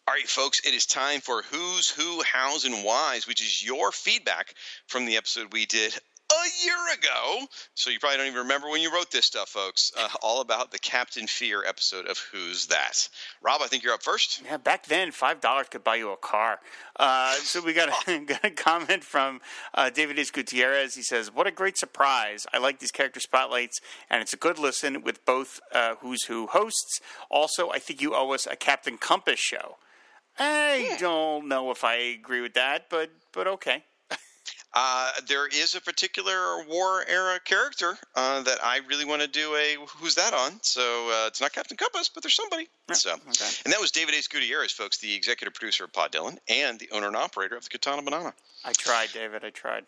All right, folks, it is time for Who's Who, How's, and Why's, which is your feedback from the episode we did a year ago. So you probably don't even remember when you wrote this stuff, folks. Uh, all about the Captain Fear episode of Who's That? Rob, I think you're up first. Yeah, back then, five dollars could buy you a car. Uh, so we got a, got a comment from uh, David S. Gutierrez. He says, "What a great surprise! I like these character spotlights, and it's a good listen with both uh, Who's Who hosts. Also, I think you owe us a Captain Compass show. I don't know if I agree with that, but but okay. Uh, there is a particular war era character uh, that I really want to do a Who's That on. So uh, it's not Captain Compass, but there's somebody. So, okay. And that was David Ace Gutierrez, folks, the executive producer of Pod Dylan and the owner and operator of the Katana Banana. I tried, David. I tried.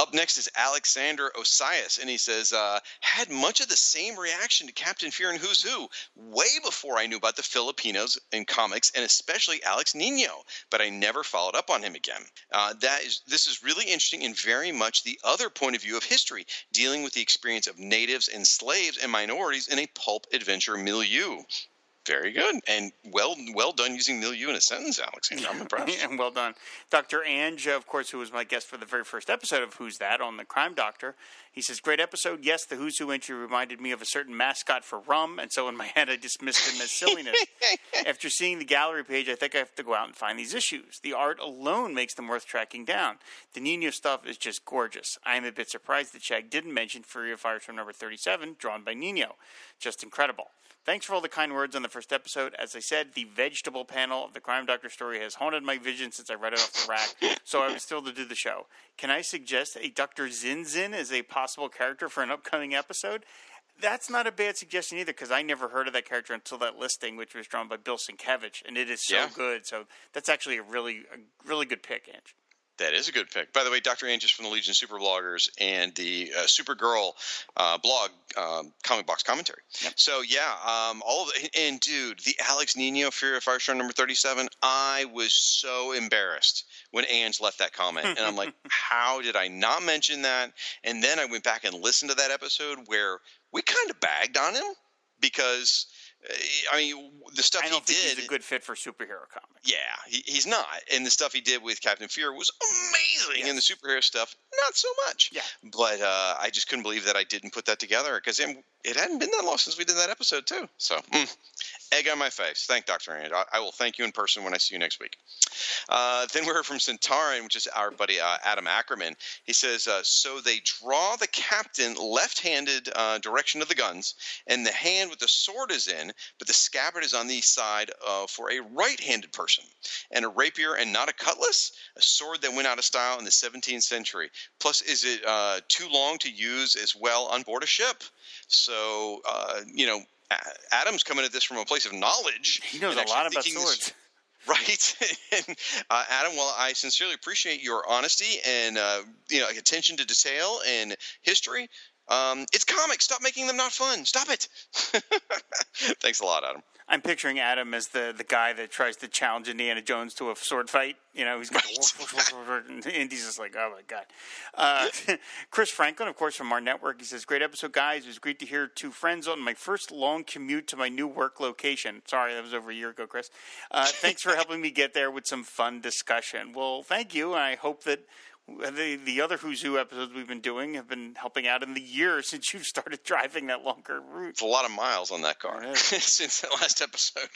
Up next is Alexander Osias, and he says, uh, had much of the same reaction to Captain Fear and Who's Who way before I knew about the Filipinos in comics, and especially Alex Nino, but I never followed up on him again. Uh, that is, this is really interesting and very much the other point of view of history, dealing with the experience of natives and slaves and minorities in a pulp adventure milieu. Very good, and well, well done using milieu in a sentence, Alexander. I'm impressed. and well done. Dr. Anj, of course, who was my guest for the very first episode of Who's That on the Crime Doctor. He says, Great episode. Yes, the Who's Who entry reminded me of a certain mascot for rum, and so in my head I dismissed him as silliness. After seeing the gallery page, I think I have to go out and find these issues. The art alone makes them worth tracking down. The Nino stuff is just gorgeous. I am a bit surprised that Shag didn't mention Fury of Firestorm number 37, drawn by Nino. Just incredible. Thanks for all the kind words on the first episode. As I said, the vegetable panel of the Crime Doctor story has haunted my vision since I read it off the rack, so I was still to do the show. Can I suggest a Dr. Zinzin as a possible character for an upcoming episode? That's not a bad suggestion either, because I never heard of that character until that listing, which was drawn by Bill Sienkiewicz, and it is so Yeah. good. So that's actually a really, a really good pick, Anj. That is a good pick. By the way, Dr. Anj is from the Legion Super Bloggers and the uh, Supergirl uh, blog, um, Comic Box Commentary. So, yeah, um, all of the, and dude, the Alex Nino Fury of Firestorm number 37, I was so embarrassed when Anj left that comment. And I'm like, how did I not mention that? And then I went back and listened to that episode where we kind of bagged on him because, I mean, the stuff I he did. he's a good fit for superhero comics. Yeah, he, he's not. And the stuff he did with Captain Fear was amazing, and the superhero stuff, not so much. Yeah. But uh, I just couldn't believe that I didn't put that together because it, it hadn't been that long since we did that episode too. So, mm, egg on my face. Thank Dr. Anj. I, I will thank you in person when I see you next week. Uh, then we heard from Centauran, which is our buddy uh, Adam Ackerman. He says, uh, so they draw the captain left-handed uh, direction of the guns, and the hand with the sword is in, but the scabbard is on the side uh, for a right-handed person, and a rapier and not a cutlass, a sword that went out of style in the 17th century. Plus, is it uh, too long to use as well on board a ship? So, you know. Adam's coming at this from a place of knowledge. He knows a lot about thinking this- swords. Right, and uh, Adam. Well, I sincerely appreciate your honesty and uh, you know attention to detail and history. Um, it's comics. Stop making them not fun. Stop it. Thanks a lot, Adam. I'm picturing Adam as the, the guy that tries to challenge Indiana Jones to a sword fight. You know, he's got and Indy's just like, oh my god. Uh, Chris Franklin, of course, from our network, he says, "Great episode, guys. It was great to hear two friends on my first long commute to my new work location. Sorry, that was over a year ago, Chris. Uh, thanks for helping me get there with some fun discussion. Well, thank you. I hope that the the other Who's Who episodes we've been doing have been helping out in the year since you've started driving that longer route. It's a lot of miles on that car since that last episode.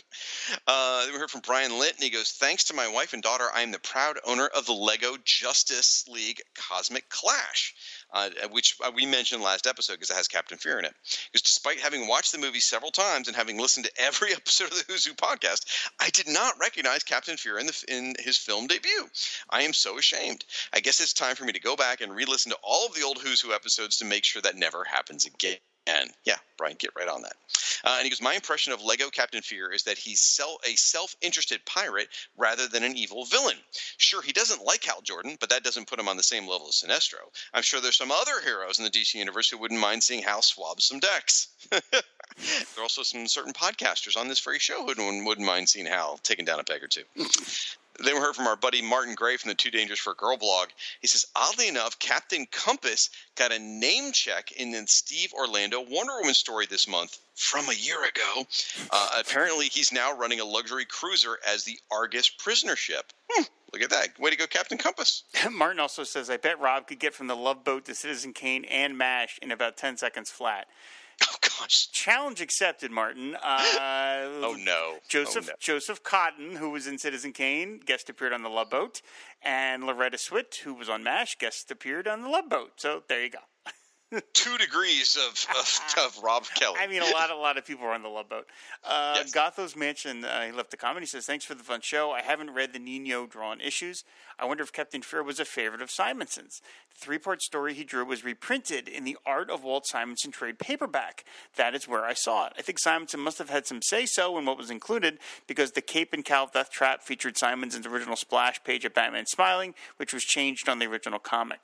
Uh, we heard from Brian Litt, and he goes, "Thanks to my wife and daughter, I am the proud owner of the Lego Justice League Cosmic Clash." Uh, which uh, we mentioned last episode because it has Captain Fear in it. Because despite having watched the movie several times and having listened to every episode of the Who's Who podcast, I did not recognize Captain Fear in, the, in his film debut. I am so ashamed. I guess it's time for me to go back and re-listen to all of the old Who's Who episodes to make sure that never happens again. And yeah, Brian, get right on that. Uh, and he goes, My impression of Lego Captain Fear is that he's sel- a self interested pirate rather than an evil villain. Sure, he doesn't like Hal Jordan, but that doesn't put him on the same level as Sinestro. I'm sure there's some other heroes in the DC universe who wouldn't mind seeing Hal swab some decks. there are also some certain podcasters on this very show who wouldn't mind seeing Hal taking down a peg or two. Then we heard from our buddy Martin Gray from the Too Dangerous for a Girl blog. He says, oddly enough, Captain Compass got a name check in the Steve Orlando Wonder Woman story this month from a year ago. Uh, apparently, he's now running a luxury cruiser as the Argus prisoner ship. Hmm, look at that. Way to go, Captain Compass. Martin also says, I bet Rob could get from the Love Boat to Citizen Kane and MASH in about 10 seconds flat. Oh gosh! Challenge accepted, Martin. Uh, oh no! Joseph oh, no. Joseph Cotten, who was in Citizen Kane, guest appeared on the Love Boat, and Loretta Swit, who was on MASH, guest appeared on the Love Boat. So there you go. Two degrees of, of, of, Rob Kelly. I mean, a lot, a lot of people are on the Love Boat. Uh, yes. Gothos Mansion, uh, he left a comment. He says, "Thanks for the fun show. I haven't read the Nino drawn issues. I wonder if Captain Fear was a favorite of Simonson's. The three-part story he drew was reprinted in the Art of Walt Simonson trade paperback. That is where I saw it. I think Simonson must have had some say-so in what was included because the Cape and Cowl Death Trap featured Simonson's original splash page of Batman smiling, which was changed on the original comic."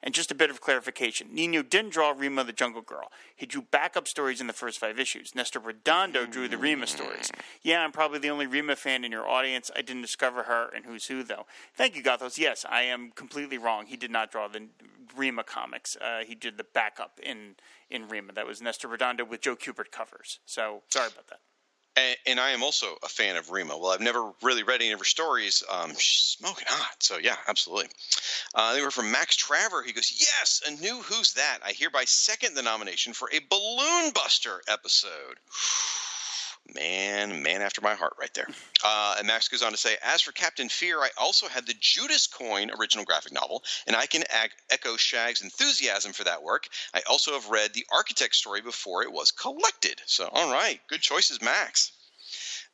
And just a bit of clarification Nino didn't draw Rima the Jungle Girl. He drew backup stories in the first five issues. Nestor Redondo drew the Rima stories. Yeah, I'm probably the only Rima fan in your audience. I didn't discover her and Who's Who, though. Thank you, Gothos. Yes, I am completely wrong. He did not draw the Rima comics. Uh, he did the backup in, in Rima. That was Nestor Redondo with Joe Kubert covers. So sorry about that. And, and, I am also a fan of Rima. Well, I've never really read any of her stories. Um, she's smoking hot. So, yeah, absolutely. Uh, they were from Max Traver. He goes, Yes, a new Who's That? I hereby second the nomination for a Balloon Buster episode. Man, man after my heart, right there. Uh, and Max goes on to say, as for Captain Fear, I also had the Judas Coin original graphic novel, and I can ag- echo Shag's enthusiasm for that work. I also have read the Architect story before it was collected. So, all right, good choices, Max.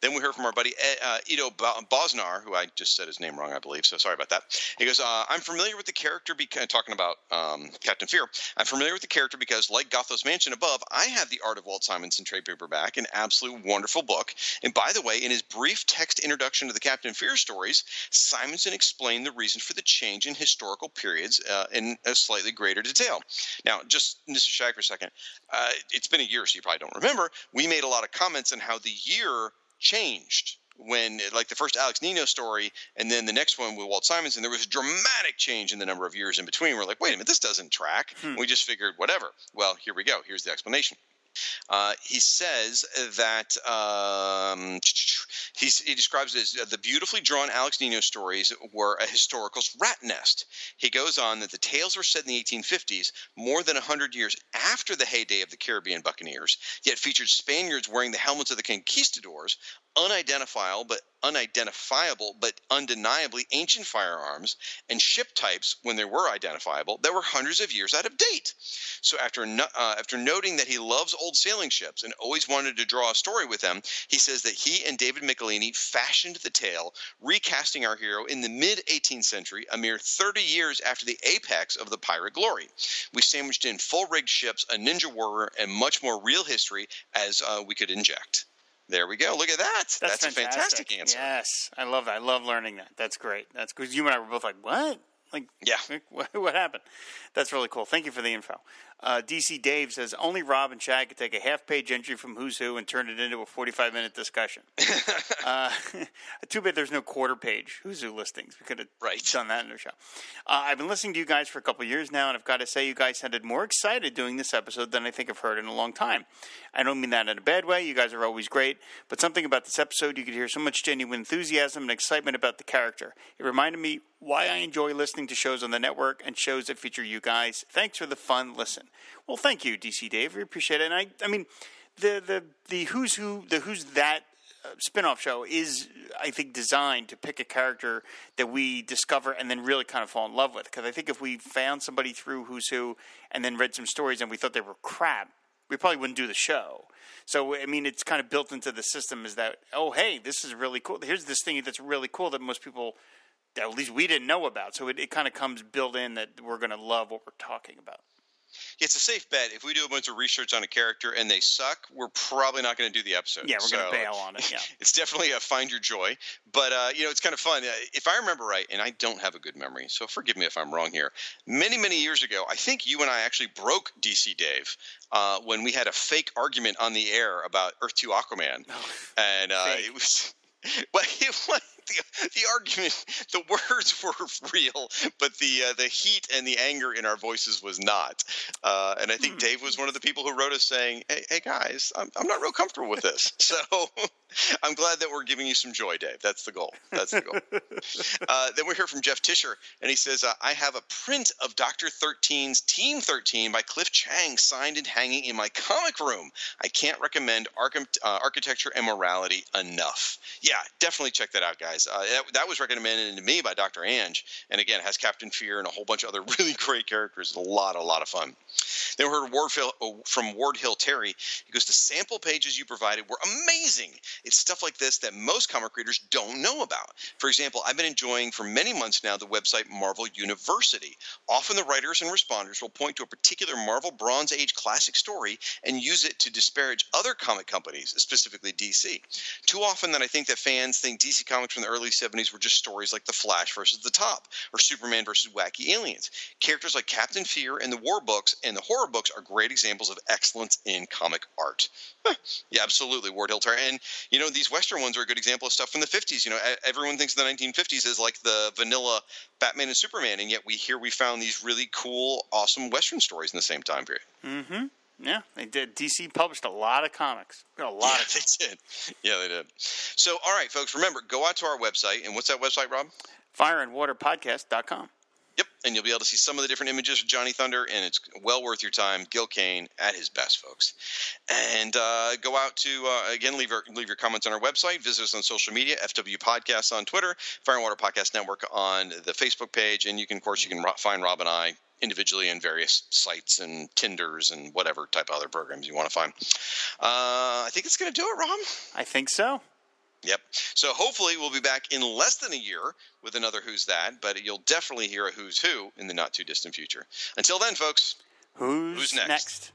Then we heard from our buddy uh, Edo Bosnar, who I just said his name wrong, I believe. So sorry about that. He goes, uh, "I'm familiar with the character because talking about um, Captain Fear. I'm familiar with the character because, like Gothos Mansion above, I have the Art of Walt Simonson trade paperback, an absolute wonderful book. And by the way, in his brief text introduction to the Captain Fear stories, Simonson explained the reason for the change in historical periods uh, in a slightly greater detail. Now, just Mr. Shag for a second. Uh, it's been a year, so you probably don't remember. We made a lot of comments on how the year changed when like the first Alex Nino story and then the next one with Walt Simonson, there was a dramatic change in the number of years in between. We're like, wait a minute, this doesn't track. Hmm. We just figured whatever. Well, here we go. Here's the explanation. Uh, he says that um, he describes it as uh, the beautifully drawn Alex Nino stories were a historical's rat nest. He goes on that the tales were set in the 1850s, more than 100 years after the heyday of the Caribbean buccaneers, yet featured Spaniards wearing the helmets of the conquistadors, unidentifiable but unidentifiable but undeniably ancient firearms and ship types when they were identifiable that were hundreds of years out of date. So after uh, after noting that he loves old sailing ships and always wanted to draw a story with them, he says that he and David Michelinie fashioned the tale, recasting our hero in the mid 18th century, a mere 30 years after the apex of the pirate glory. We sandwiched in full rigged ships, a ninja warrior, and much more real history as uh, we could inject. There we go. Look at that. That's, a fantastic answer. Yes, I love that. I love learning that. That's great. That's because you and I were both like, "What? Like, Yeah. what, what happened?" That's really cool. Thank you for the info. Uh, DC Dave says only Rob and Chad could take a half-page entry from Who's Who and turn it into a forty-five-minute discussion. uh, too bad there's no quarter-page Who's Who listings. We could have Right. done that in the show. Uh, I've been listening to you guys for a couple of years now, and I've got to say, you guys sounded more excited doing this episode than I think I've heard in a long time. I don't mean that in a bad way. You guys are always great, but something about this episode, you could hear so much genuine enthusiasm and excitement about the character. It reminded me why I enjoy listening to shows on the network and shows that feature you guys. Thanks for the fun listen. Well, thank you, DC Dave. We appreciate it. And I, I mean, the the the who's who, the who's that uh, spin-off show is i think designed to pick a character that we discover and then really kind of fall in love with. Because i think if we found somebody through who's who and then read some stories and we thought they were crap we probably wouldn't do the show. So i mean it's kind of built into the system is that oh hey this is really cool. Here's this thing that's really cool that most people that at least we didn't know about. So it, it kind of comes built in that we're going to love what we're talking about It's a safe bet. If we do a bunch of research on a character and they suck, we're probably not going to do the episode. yeah we're going to bail on it yeah it's definitely a find your joy. But uh, you know, it's kind of fun. If I remember right, and I don't have a good memory, so forgive me if I'm wrong here. Many many years ago, I think you and I actually broke DC Dave uh, when we had a fake argument on the air about Earth Two Aquaman, and uh, it was. Well, it was the, the argument. The words were real, but the uh, the heat and the anger in our voices was not. Uh, and I think Dave was one of the people who wrote us saying, "Hey, hey guys, I'm, I'm not real comfortable with this." So I'm glad that we're giving you some joy, Dave. That's the goal. That's the goal. uh, then we hear from Jeff Tischer, and he says, uh, "I have a print of Doctor 13's Team 13 by Cliff Chiang signed and hanging in my comic room. I can't recommend archi- uh, Architecture and Morality enough. Yeah, definitely check that out, guys. Uh, that, that was recommended to me by Dr. Anj, and again has Captain Fear and a whole bunch of other really great characters. A lot, a lot of fun. Then we heard Ward oh, from Ward Hill Terry. He goes, The sample pages you provided were amazing. It's stuff like this that most comic readers don't know about. For example, I've been enjoying for many months now the website Marvel University. Often the writers and responders will point to a particular Marvel Bronze Age classic story and use it to disparage other comic companies, specifically DC. Too often that I think that fans think DC comics from the early 70s were just stories like The Flash versus the Top or Superman versus wacky aliens. Characters like Captain Fear and the war books and the horror books are great examples of excellence in comic art. yeah, absolutely, Ward Hill. And, you know, these Western ones are a good example of stuff from the 50s. You know, everyone thinks the 1950s is like the vanilla Batman and Superman, and yet we here we found these really cool, awesome Western stories in the same time period. Mm-hmm. Yeah they did dc published a lot of comics a lot Yeah, of they did. Yeah, they did. So, all right, folks, remember, go out to our website. And what's that website, Rob? fireandwaterpodcast.com Yep, and you'll be able to see some of the different images of Johnny Thunder, and it's well worth your time. Gil Kane at his best, folks. And uh, go out to uh, again leave your leave your comments on our website. Visit us on social media, FW Podcasts on Twitter, Fire and Water Podcast Network on the Facebook page, and you can of course you can ro- find Rob and I individually in various sites and Tinders and whatever type of other programs you want to find. Uh, I think it's going to do it, Rob. i think so Yep. So hopefully we'll be back in less than a year with another Who's That, but you'll definitely hear a Who's Who in the not too distant future. Until then, folks. who's, Who's next? next?